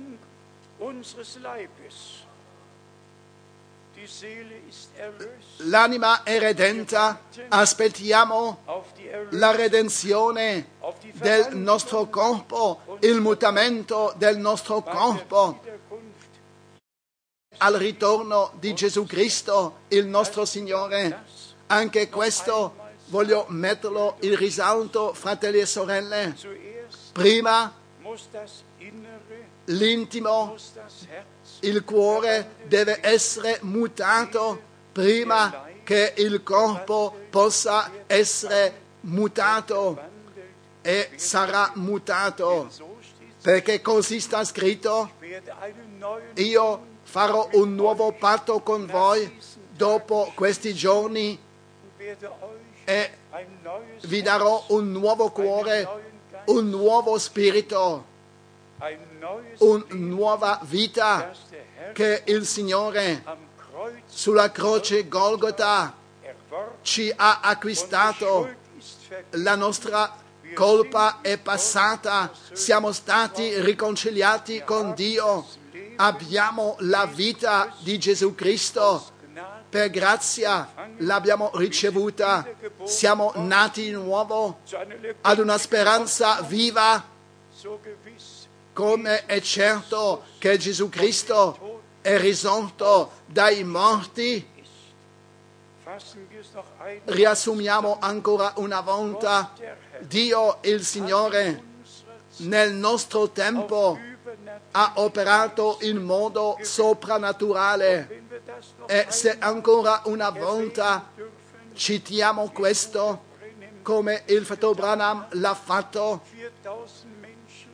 L'anima è redenta, aspettiamo la redenzione del nostro corpo, il mutamento del nostro corpo al ritorno di Gesù Cristo, il nostro Signore. Anche questo voglio metterlo in risalto, fratelli e sorelle. Prima l'intimo, il cuore deve essere mutato prima che il corpo possa essere mutato e sarà mutato. Perché così sta scritto, io farò un nuovo patto con voi dopo questi giorni e vi darò un nuovo cuore, un nuovo spirito, una nuova vita che il Signore sulla croce Golgotha ci ha acquistato. La nostra colpa è passata, siamo stati riconciliati con Dio, abbiamo la vita di Gesù Cristo. Per grazia l'abbiamo ricevuta, siamo nati di nuovo ad una speranza viva, come è certo che Gesù Cristo è risorto dai morti. Riassumiamo ancora una volta, Dio il Signore nel nostro tempo ha operato in modo soprannaturale. E se ancora una volta citiamo questo come il fratello Branham l'ha fatto,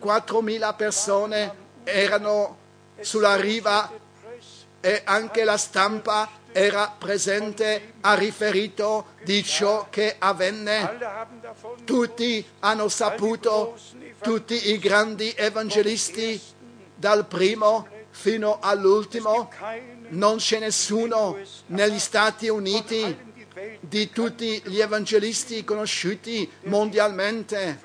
4.000 persone erano sulla riva e anche la stampa era presente, ha riferito di ciò che avvenne. Tutti hanno saputo, tutti i grandi evangelisti, dal primo fino all'ultimo, non c'è nessuno negli Stati Uniti di tutti gli evangelisti conosciuti mondialmente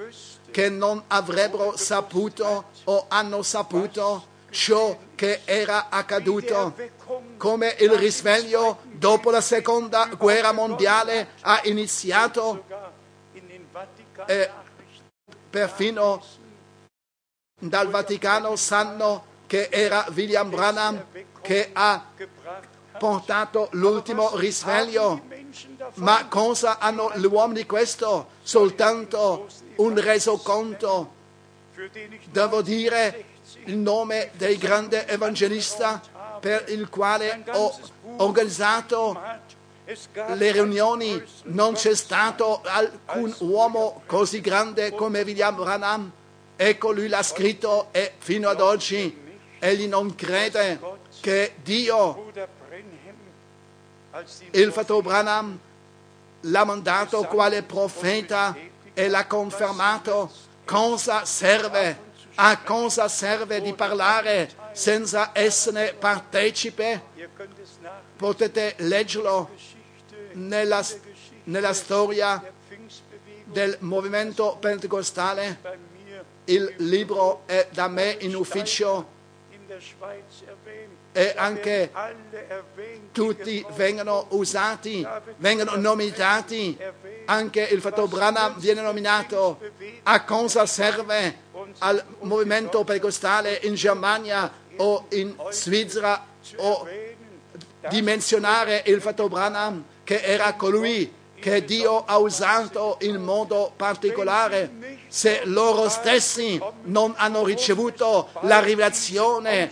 che non avrebbero saputo o hanno saputo ciò che era accaduto, come il risveglio dopo la seconda guerra mondiale ha iniziato e perfino dal Vaticano sanno che era William Branham che ha portato l'ultimo risveglio Ma cosa hanno gli uomini di questo? Soltanto un resoconto. Devo dire il nome del grande evangelista per il quale ho organizzato le riunioni. Non c'è stato alcun uomo così grande come William Branham. Ecco lui l'ha scritto e fino ad oggi egli non crede che Dio il fratello Branham l'ha mandato quale profeta e l'ha confermato. Cosa serve? A cosa serve di parlare senza essere partecipe? Potete leggerlo nella, nella storia del movimento pentecostale. Il libro è da me in ufficio e anche tutti vengono usati, vengono nominati, anche il fratello Branham viene nominato. A cosa serve al movimento pentecostale in Germania o in Svizzera o di menzionare il fratello Branham che era colui che Dio ha usato in modo particolare. Se loro stessi non hanno ricevuto la rivelazione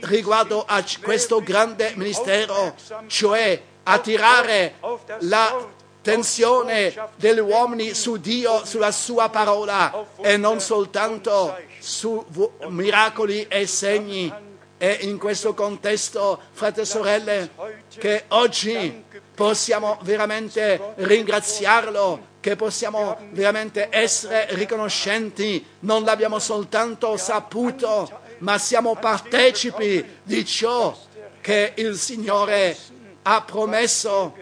riguardo a questo grande ministero, cioè attirare l'attenzione degli uomini su Dio, sulla sua parola e non soltanto su miracoli e segni. E in questo contesto, fratelli e sorelle, che oggi possiamo veramente ringraziarlo, che possiamo veramente essere riconoscenti. Non l'abbiamo soltanto saputo, ma siamo partecipi di ciò che il Signore ha promesso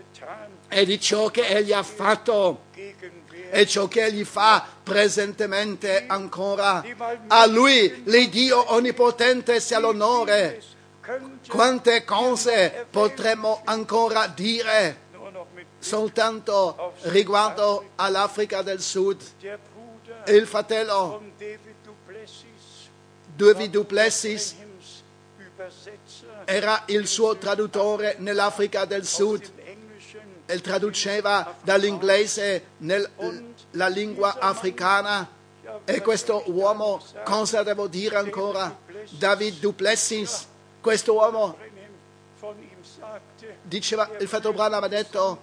e di ciò che Egli ha fatto. E ciò che Egli fa presentemente ancora. A Lui, l'Iddio Onnipotente, sia l'onore. Quante cose potremmo ancora dire soltanto riguardo all'Africa del Sud. Il fratello David Duplessis, era il suo traduttore nell'Africa del Sud e traduceva dall'inglese nella lingua africana. E questo uomo, cosa devo dire ancora? David Duplessis, questo uomo, diceva, il fratello Branham ha detto,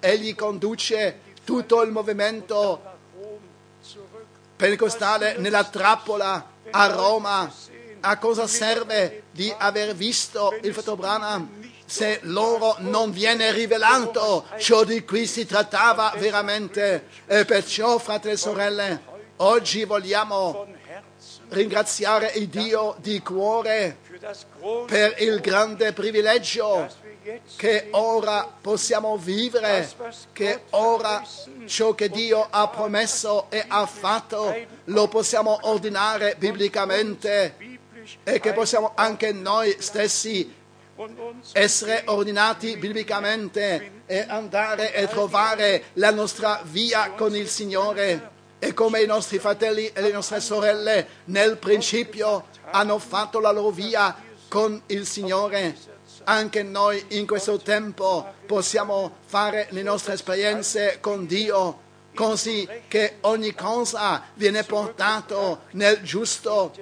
egli conduce tutto il movimento pentecostale nella trappola a Roma. A cosa serve di aver visto il fratello Branham se loro non viene rivelato ciò di cui si trattava veramente? E perciò, fratelli e sorelle, oggi vogliamo ringraziare il Dio di cuore per il grande privilegio che ora possiamo vivere, che ora ciò che Dio ha promesso e ha fatto lo possiamo ordinare biblicamente e che possiamo anche noi stessi essere ordinati biblicamente e andare e trovare la nostra via con il Signore. E come i nostri fratelli e le nostre sorelle nel principio hanno fatto la loro via con il Signore, anche noi in questo tempo possiamo fare le nostre esperienze con Dio, così che ogni cosa viene portato nel giusto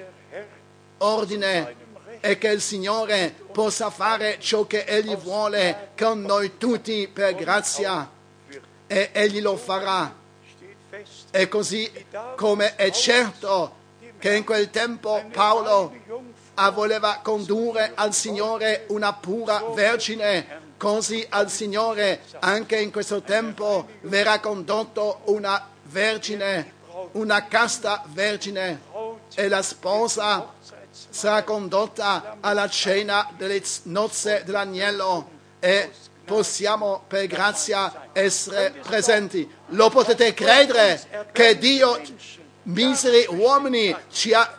ordine e che il Signore possa fare ciò che Egli vuole con noi tutti per grazia e Egli lo farà. E così come è certo che in quel tempo Paolo voleva condurre al Signore una pura vergine, così al Signore anche in questo tempo verrà condotto una vergine, una casta vergine e la sposa sarà condotta alla cena delle nozze dell'agnello e possiamo per grazia essere presenti. Lo potete credere che Dio, miseri uomini, ci ha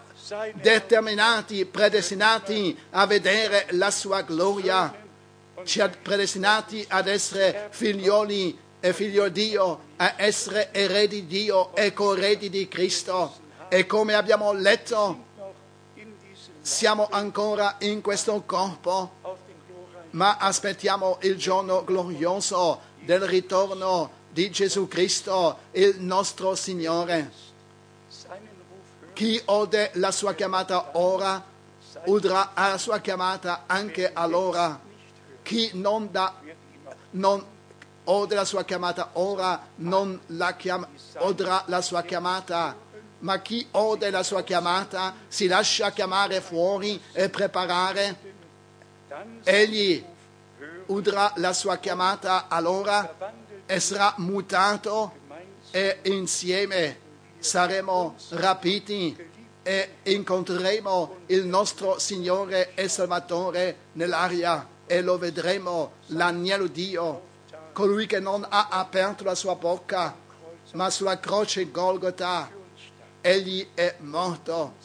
determinati, predestinati a vedere la sua gloria, ci ha predestinati ad essere figlioli e figlio di Dio, a essere eredi di Dio e corredi di Cristo. E come abbiamo letto, siamo ancora in questo corpo, ma aspettiamo il giorno glorioso del ritorno di Gesù Cristo, il nostro Signore. Chi ode la sua chiamata ora, udrà la sua chiamata anche allora. Chi non, da, non ode la sua chiamata ora, non la chiam- odrà la sua chiamata. Ma chi ode la sua chiamata si lascia chiamare fuori e preparare. Egli udrà la sua chiamata allora e sarà mutato e insieme saremo rapiti e incontreremo il nostro Signore e Salvatore nell'aria e lo vedremo, l'agnello Dio, colui che non ha aperto la sua bocca, ma sulla croce Golgotha egli è morto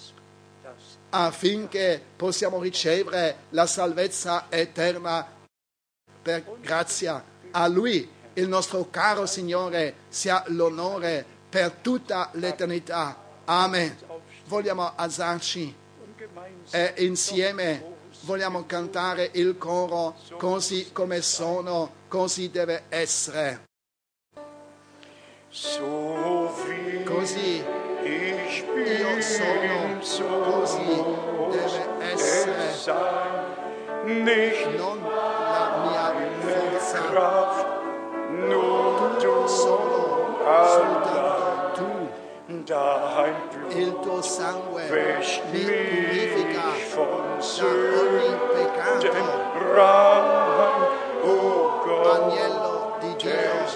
affinché possiamo ricevere la salvezza eterna per grazia. A Lui, il nostro caro Signore, sia l'onore per tutta l'eternità. Amen. Vogliamo alzarci e insieme vogliamo cantare il coro così come sono, così deve essere. Così ich io sono, bin, so così deve essere. es sein. Nicht Non la mia forza, Kraft, nur du solo, soltanto tu. dein Blut Il tuo sangue wäscht mi mich purifica von da ogni Sünden peccato. rein. O Gott, Agnello di Dio,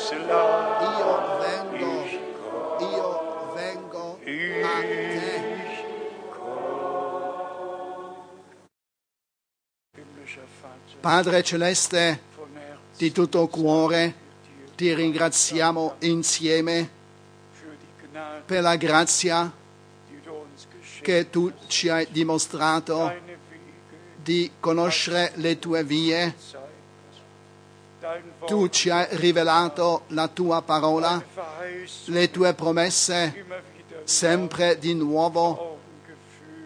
Padre Celeste, di tutto cuore ti ringraziamo insieme per la grazia che tu ci hai dimostrato di conoscere le tue vie. Tu ci hai rivelato la tua parola, le tue promesse, sempre di nuovo.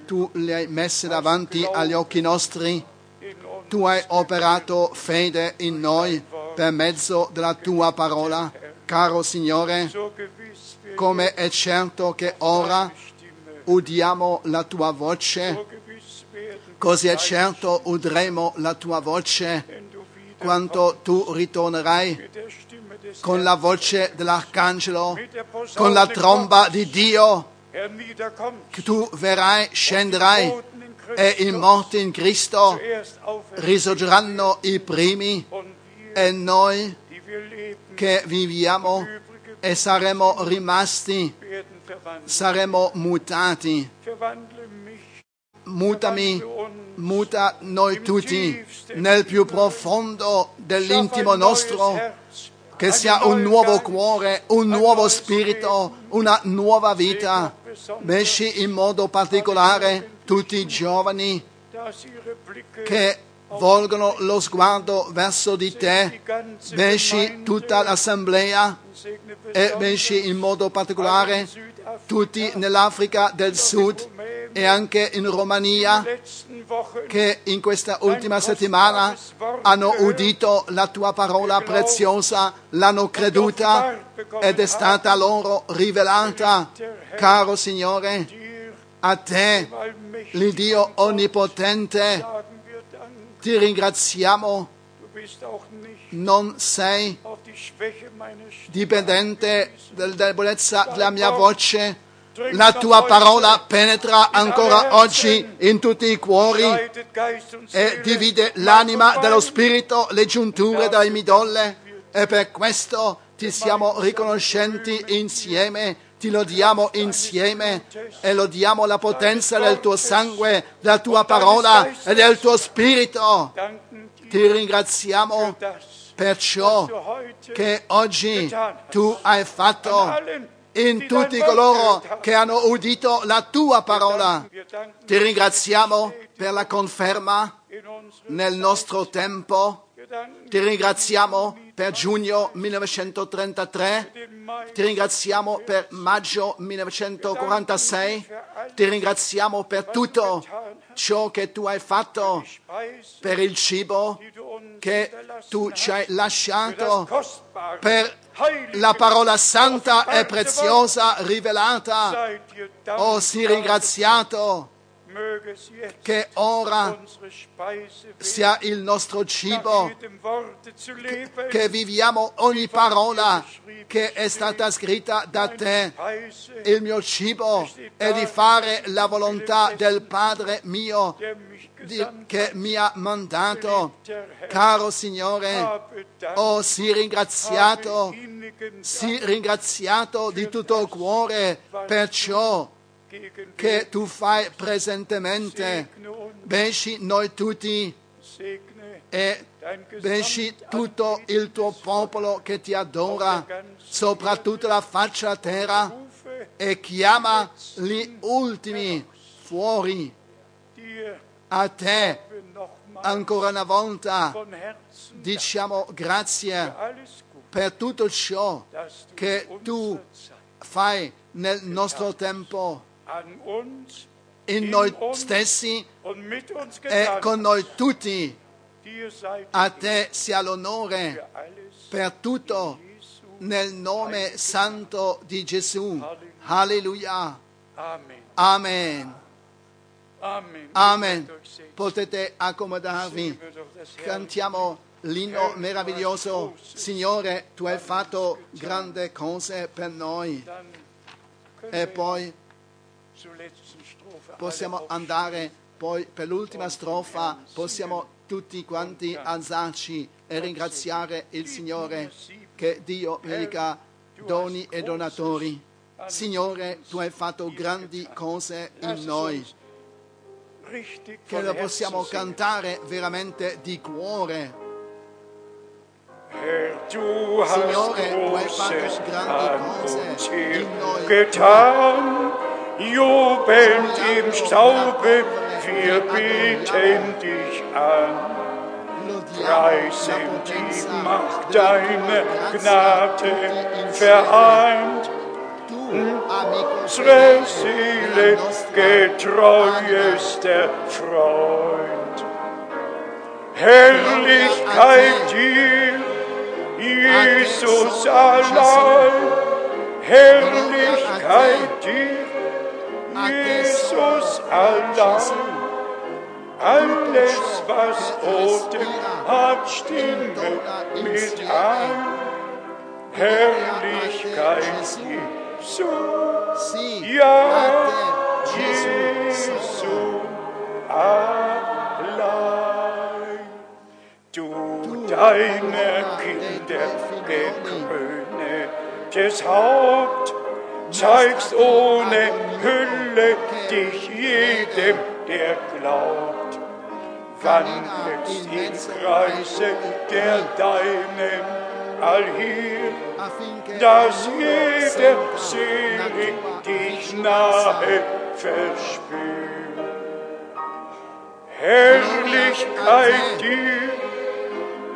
Tu le hai messe davanti agli occhi nostri. Tu hai operato fede in noi per mezzo della tua parola. Caro Signore, come è certo che ora udiamo la tua voce, così è certo udremo la tua voce quando tu ritornerai con la voce dell'arcangelo, con la tromba di Dio, che tu verrai, scenderai In e i morti in Cristo risorgeranno i primi e noi che viviamo e saremo rimasti, saremo mutati. Mutami, muta noi tutti nel più profondo dell'intimo nostro, che sia un nuovo cuore, un nuovo spirito, una nuova vita. Mesci in modo particolare tutti i giovani che volgono lo sguardo verso di te, benci Gemeinde tutta l'assemblea e benci in modo particolare tutti nell'Africa del Sud e anche in Romania che in questa ultima settimana hanno udito la tua parola preziosa, l'hanno creduta ed è stata loro rivelata. Caro Signore, a te, l'Iddio onnipotente, ti ringraziamo, non sei dipendente dalla debolezza della mia voce. La tua parola penetra ancora oggi in tutti i cuori e divide l'anima Bein. spirito, le giunture delle midolle e per questo ti siamo riconoscenti insieme, ti lodiamo insieme e lodiamo la potenza del tuo sangue, della tua parola e del tuo spirito. Ti ringraziamo per ciò che oggi tu hai fatto in tutti coloro che hanno udito la tua parola. Ti ringraziamo per la conferma nel nostro tempo. Ti ringraziamo per giugno 1933. den Mai, Ti ringraziamo per maggio 1946. Ti ringraziamo per tutto ciò che tu hai fatto per il cibo che tu ci hai lasciato per la parola santa e preziosa rivelata. Oh, sii ringraziato che ora sia il nostro cibo, che viviamo ogni parola che è stata scritta da te. Il mio cibo è di fare la volontà del Padre mio di- che mi ha mandato. Caro Signore, oh, sii ringraziato, sii Dank. ringraziato di tutto cuore. per ciò che tu fai presentemente. Benci noi tutti e benci tutto il tuo popolo che ti adora, soprattutto la faccia terra, e chiama gli ultimi fuori. A te. Ancora una volta diciamo grazie per tutto ciò che tu fai nel nostro tempo in noi stessi e con noi tutti. A te sia l'onore per tutto nel nome santo di Gesù. Alleluia. Amen. Amen. Potete accomodarvi. Cantiamo l'inno meraviglioso. Signore, tu hai fatto grandi cose per noi. E poi possiamo andare poi per l'ultima strofa. possiamo tutti quanti alzarci e ringraziare il Signore che Dio benedica doni e donatori. Signore, tu hai fatto grandi cose in noi, che lo possiamo cantare veramente di cuore. Signore, tu hai fatto grandi an cose in noi. jubelnd im Staube, wir bieten dich an. Preis die Macht deine Gnade vereint. Unsere Seele getreuester Freund. Herrlichkeit dir, Jesus allein. Herrlichkeit dir, Jesus allein. Alles, was Odem hat, stimme mit ein. Herrlichkeit Jesu, ja, Jesu allein. Du deine Kinder gekrönetes Haupt, zeigst ohne Hülle dich jedem, der glaubt. Wandelst im Kreise der Deinen allhier, dass jeder selig dich nahe verspürt. Herrlichkeit dir,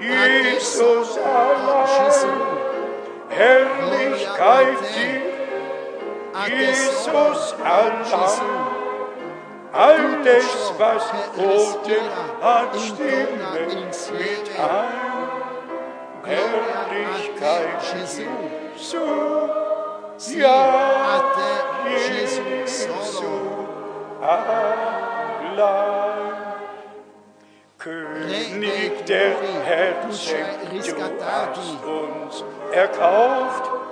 Jesus allein. Herrlichkeit dir, Jesus solo, allein. Gesù. Alles, was che Boten hat, respira stimme intorno mit insieme. ein. Gloria a te, Herrlichkeit Gesù. Jesu, Sì, ja, a te, Gesù solo. allein. König der Herzen, du hast uns erkauft E tu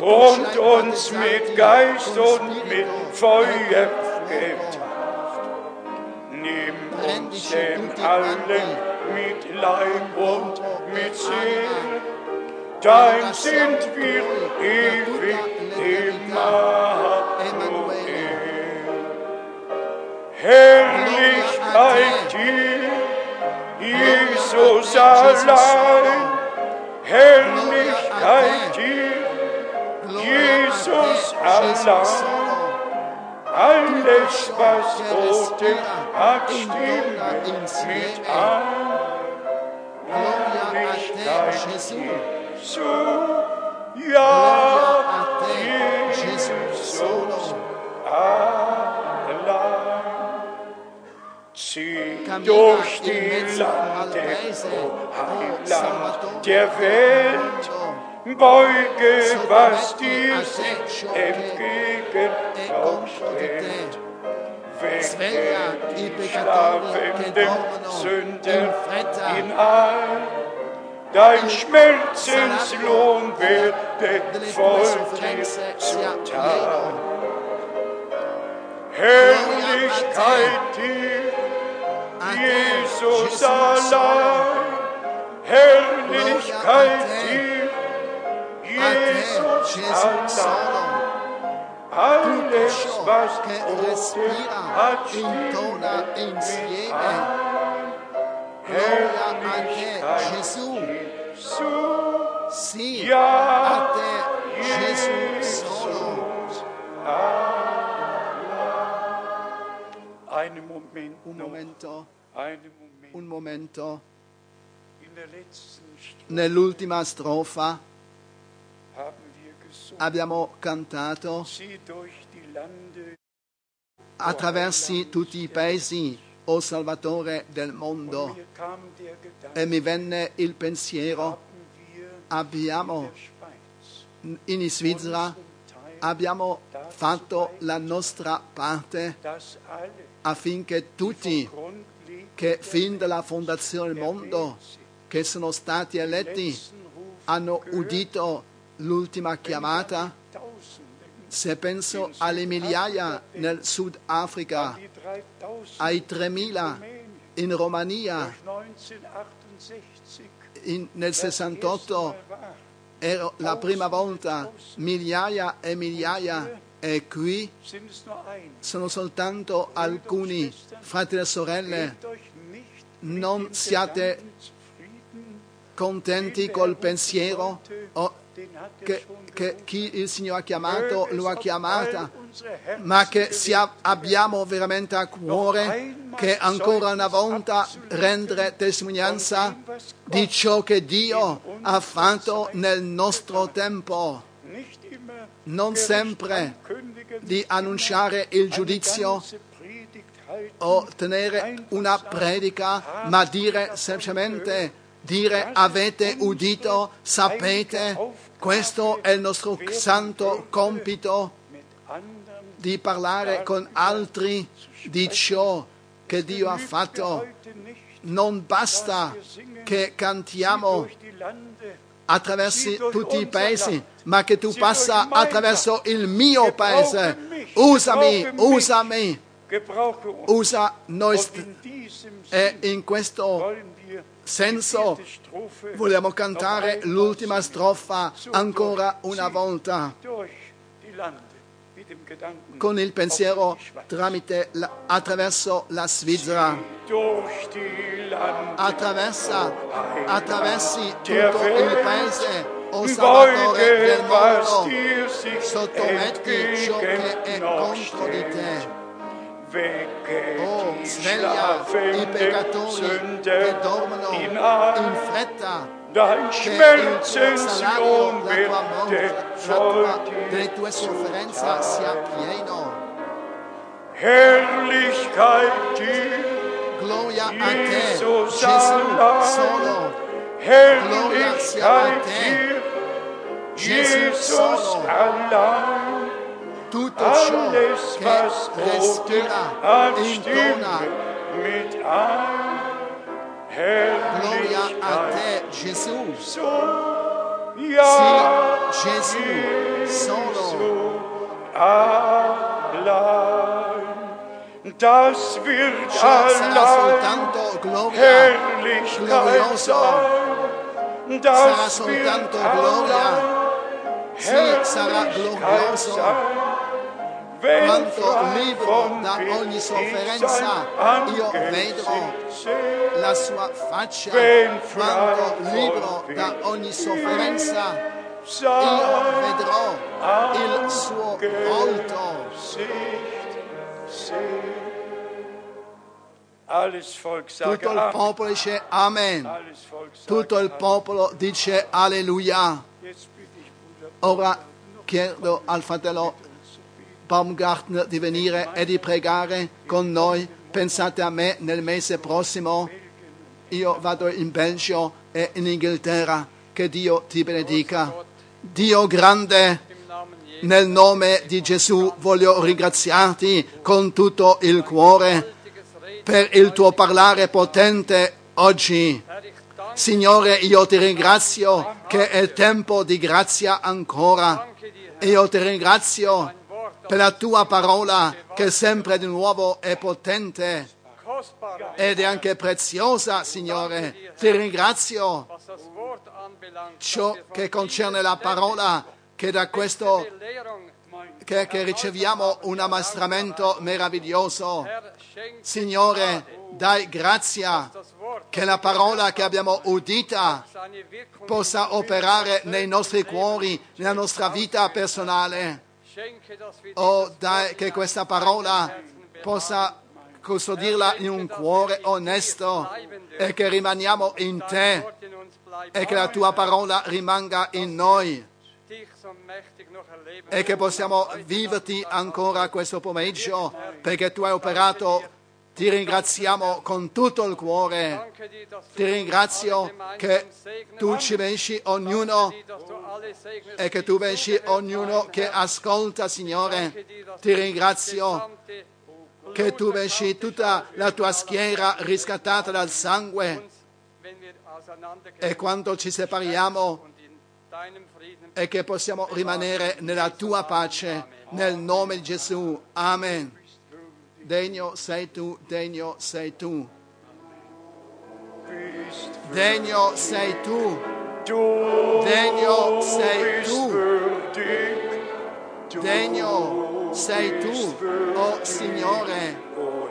und uns mit Geist und mit Feuer getraft. Nimm uns dem allen mit Leib und mit Seele, dein sind wir ewig immer Herrlichkeit dir, Jesus allein, Herrlich bei dir, Jesus Allah, alles was rote hat, stimmt mit an. Herrlichkeit Jesu, ja, Jesus Allah. Zieh durch die Lande, o Heiland oh der Welt, beuge, was dir entgegen aufsteht. Wecke die schlafenden Sünden in all. Dein Schmelzenslohn werde voll dir zutan. Herrlichkeit dir, Jesus allein, Herrlichkeit dir, a te, Gesù solo. Tutto ciò che respira intona insieme. Gloria a te, Gesù. Sì, a te, Gesù solo. Un momento, un momento. Nell'ultima strofa. Abbiamo cantato attraversi tutti i paesi, o Salvatore del mondo. E mi venne il pensiero, abbiamo in Svizzera abbiamo fatto la nostra parte affinché tutti che fin dalla fondazione del mondo che sono stati eletti hanno udito l'ultima chiamata. Se penso alle migliaia nel Sud Africa, die 3000 ai 3000 Rumänien in Romania, durch 1968 in- nel das erste 68 Mal war, ero la prima volta, migliaia e migliaia, e qui sono soltanto alcuni fratelli e sorelle. Non siate contenti col er pensiero o che, che chi il Signore ha chiamato lo ha chiamata, ma che sia- abbiamo veramente a cuore che ancora una volta rendere testimonianza di ciò che Dio ha fatto nel nostro tempo, non sempre di annunciare il giudizio o tenere una predica, ma dire semplicemente, dire avete udito, sapete, questo è il nostro santo compito di parlare con altri di ciò che Dio ha fatto. Non basta che cantiamo attraverso tutti i paesi, ma che tu passa attraverso il mio paese. Usami, usami, usa noi e in questo senso vogliamo cantare l'ultima strofa ancora una volta con il pensiero tramite attraverso la Svizzera. Attraversa, attraversi tutto il paese, o Salvatore del mondo. Sottometti ciò che è contro di te. Wecke oh, die Schlafenden Sünde. in fretta Dein schmelzens l'ombette folgt Herrlichkeit dir, Jesus allein. Herrlichkeit dir, Jesus allein. Tutto ciò Alles, che was Gott respira, hat, intona. stimmt mit ein. Gloria a Herrlichkeit te, Gesù. so, Sì, ja, Gesù solo. allein. Das wird Ciò sarà allein soltanto gloria, Herrlichkeit glorioso. sein. Sarà Das wird soltanto gloria. allein Sì, sarà Herrlichkeit glorioso. sein. Quanto libero da ogni sofferenza io vedrò la sua faccia, quanto libero da ogni sofferenza io vedrò il suo volto. Tutto il Amen. popolo dice Amen. Tutto il Amen. popolo dice Alleluia. Ora chiedo al fratello Baumgartner di venire e di pregare con noi Pensate a me nel mese prossimo, io vado in Belgio e in Inghilterra, che Dio ti benedica. Dio grande, nel nome di Gesù voglio ringraziarti con tutto il cuore per il tuo parlare potente oggi. Signore, io ti ringrazio che è tempo di grazia ancora. Io ti ringrazio per la tua parola che sempre di nuovo è potente ed è anche preziosa, Signore. Ti ringrazio ciò che concerne la parola che da questo che, che riceviamo un ammastramento meraviglioso. Signore, dai grazia che la parola che abbiamo udita possa operare nei nostri cuori, nella nostra vita personale. Dieses dai, che questa parola possa custodirla in un cuore onesto e che rimaniamo in te e che la tua parola rimanga in noi e che possiamo viverti ancora questo pomeriggio perché tu hai operato. Ti ringraziamo con tutto il cuore. Ti ringrazio che tu ci venci ognuno e che tu venci ognuno che ascolta, Signore. Ti ringrazio che tu venci tutta la tua schiera riscattata dal sangue e quando ci separiamo e che possiamo rimanere nella tua pace, nel nome di Gesù. Amen. Degno sei tu, degno sei tu. Degno sei tu, Degno sei tu. degno sei tu, oh Signore, o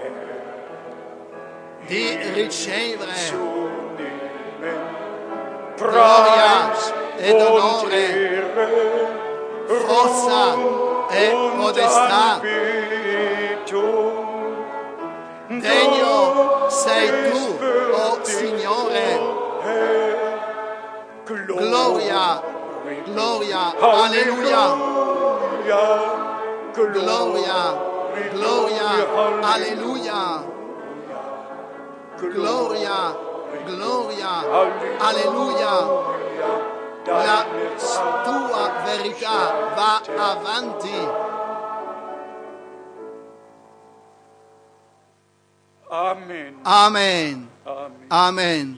di ricevere. Gloria ed onore, forza e modestà. Degno sei tu, oh Signore, gloria, gloria, alleluia, gloria, gloria, alleluia, gloria, gloria, alleluia. La tua verità va avanti. Amen. Amen. Amen.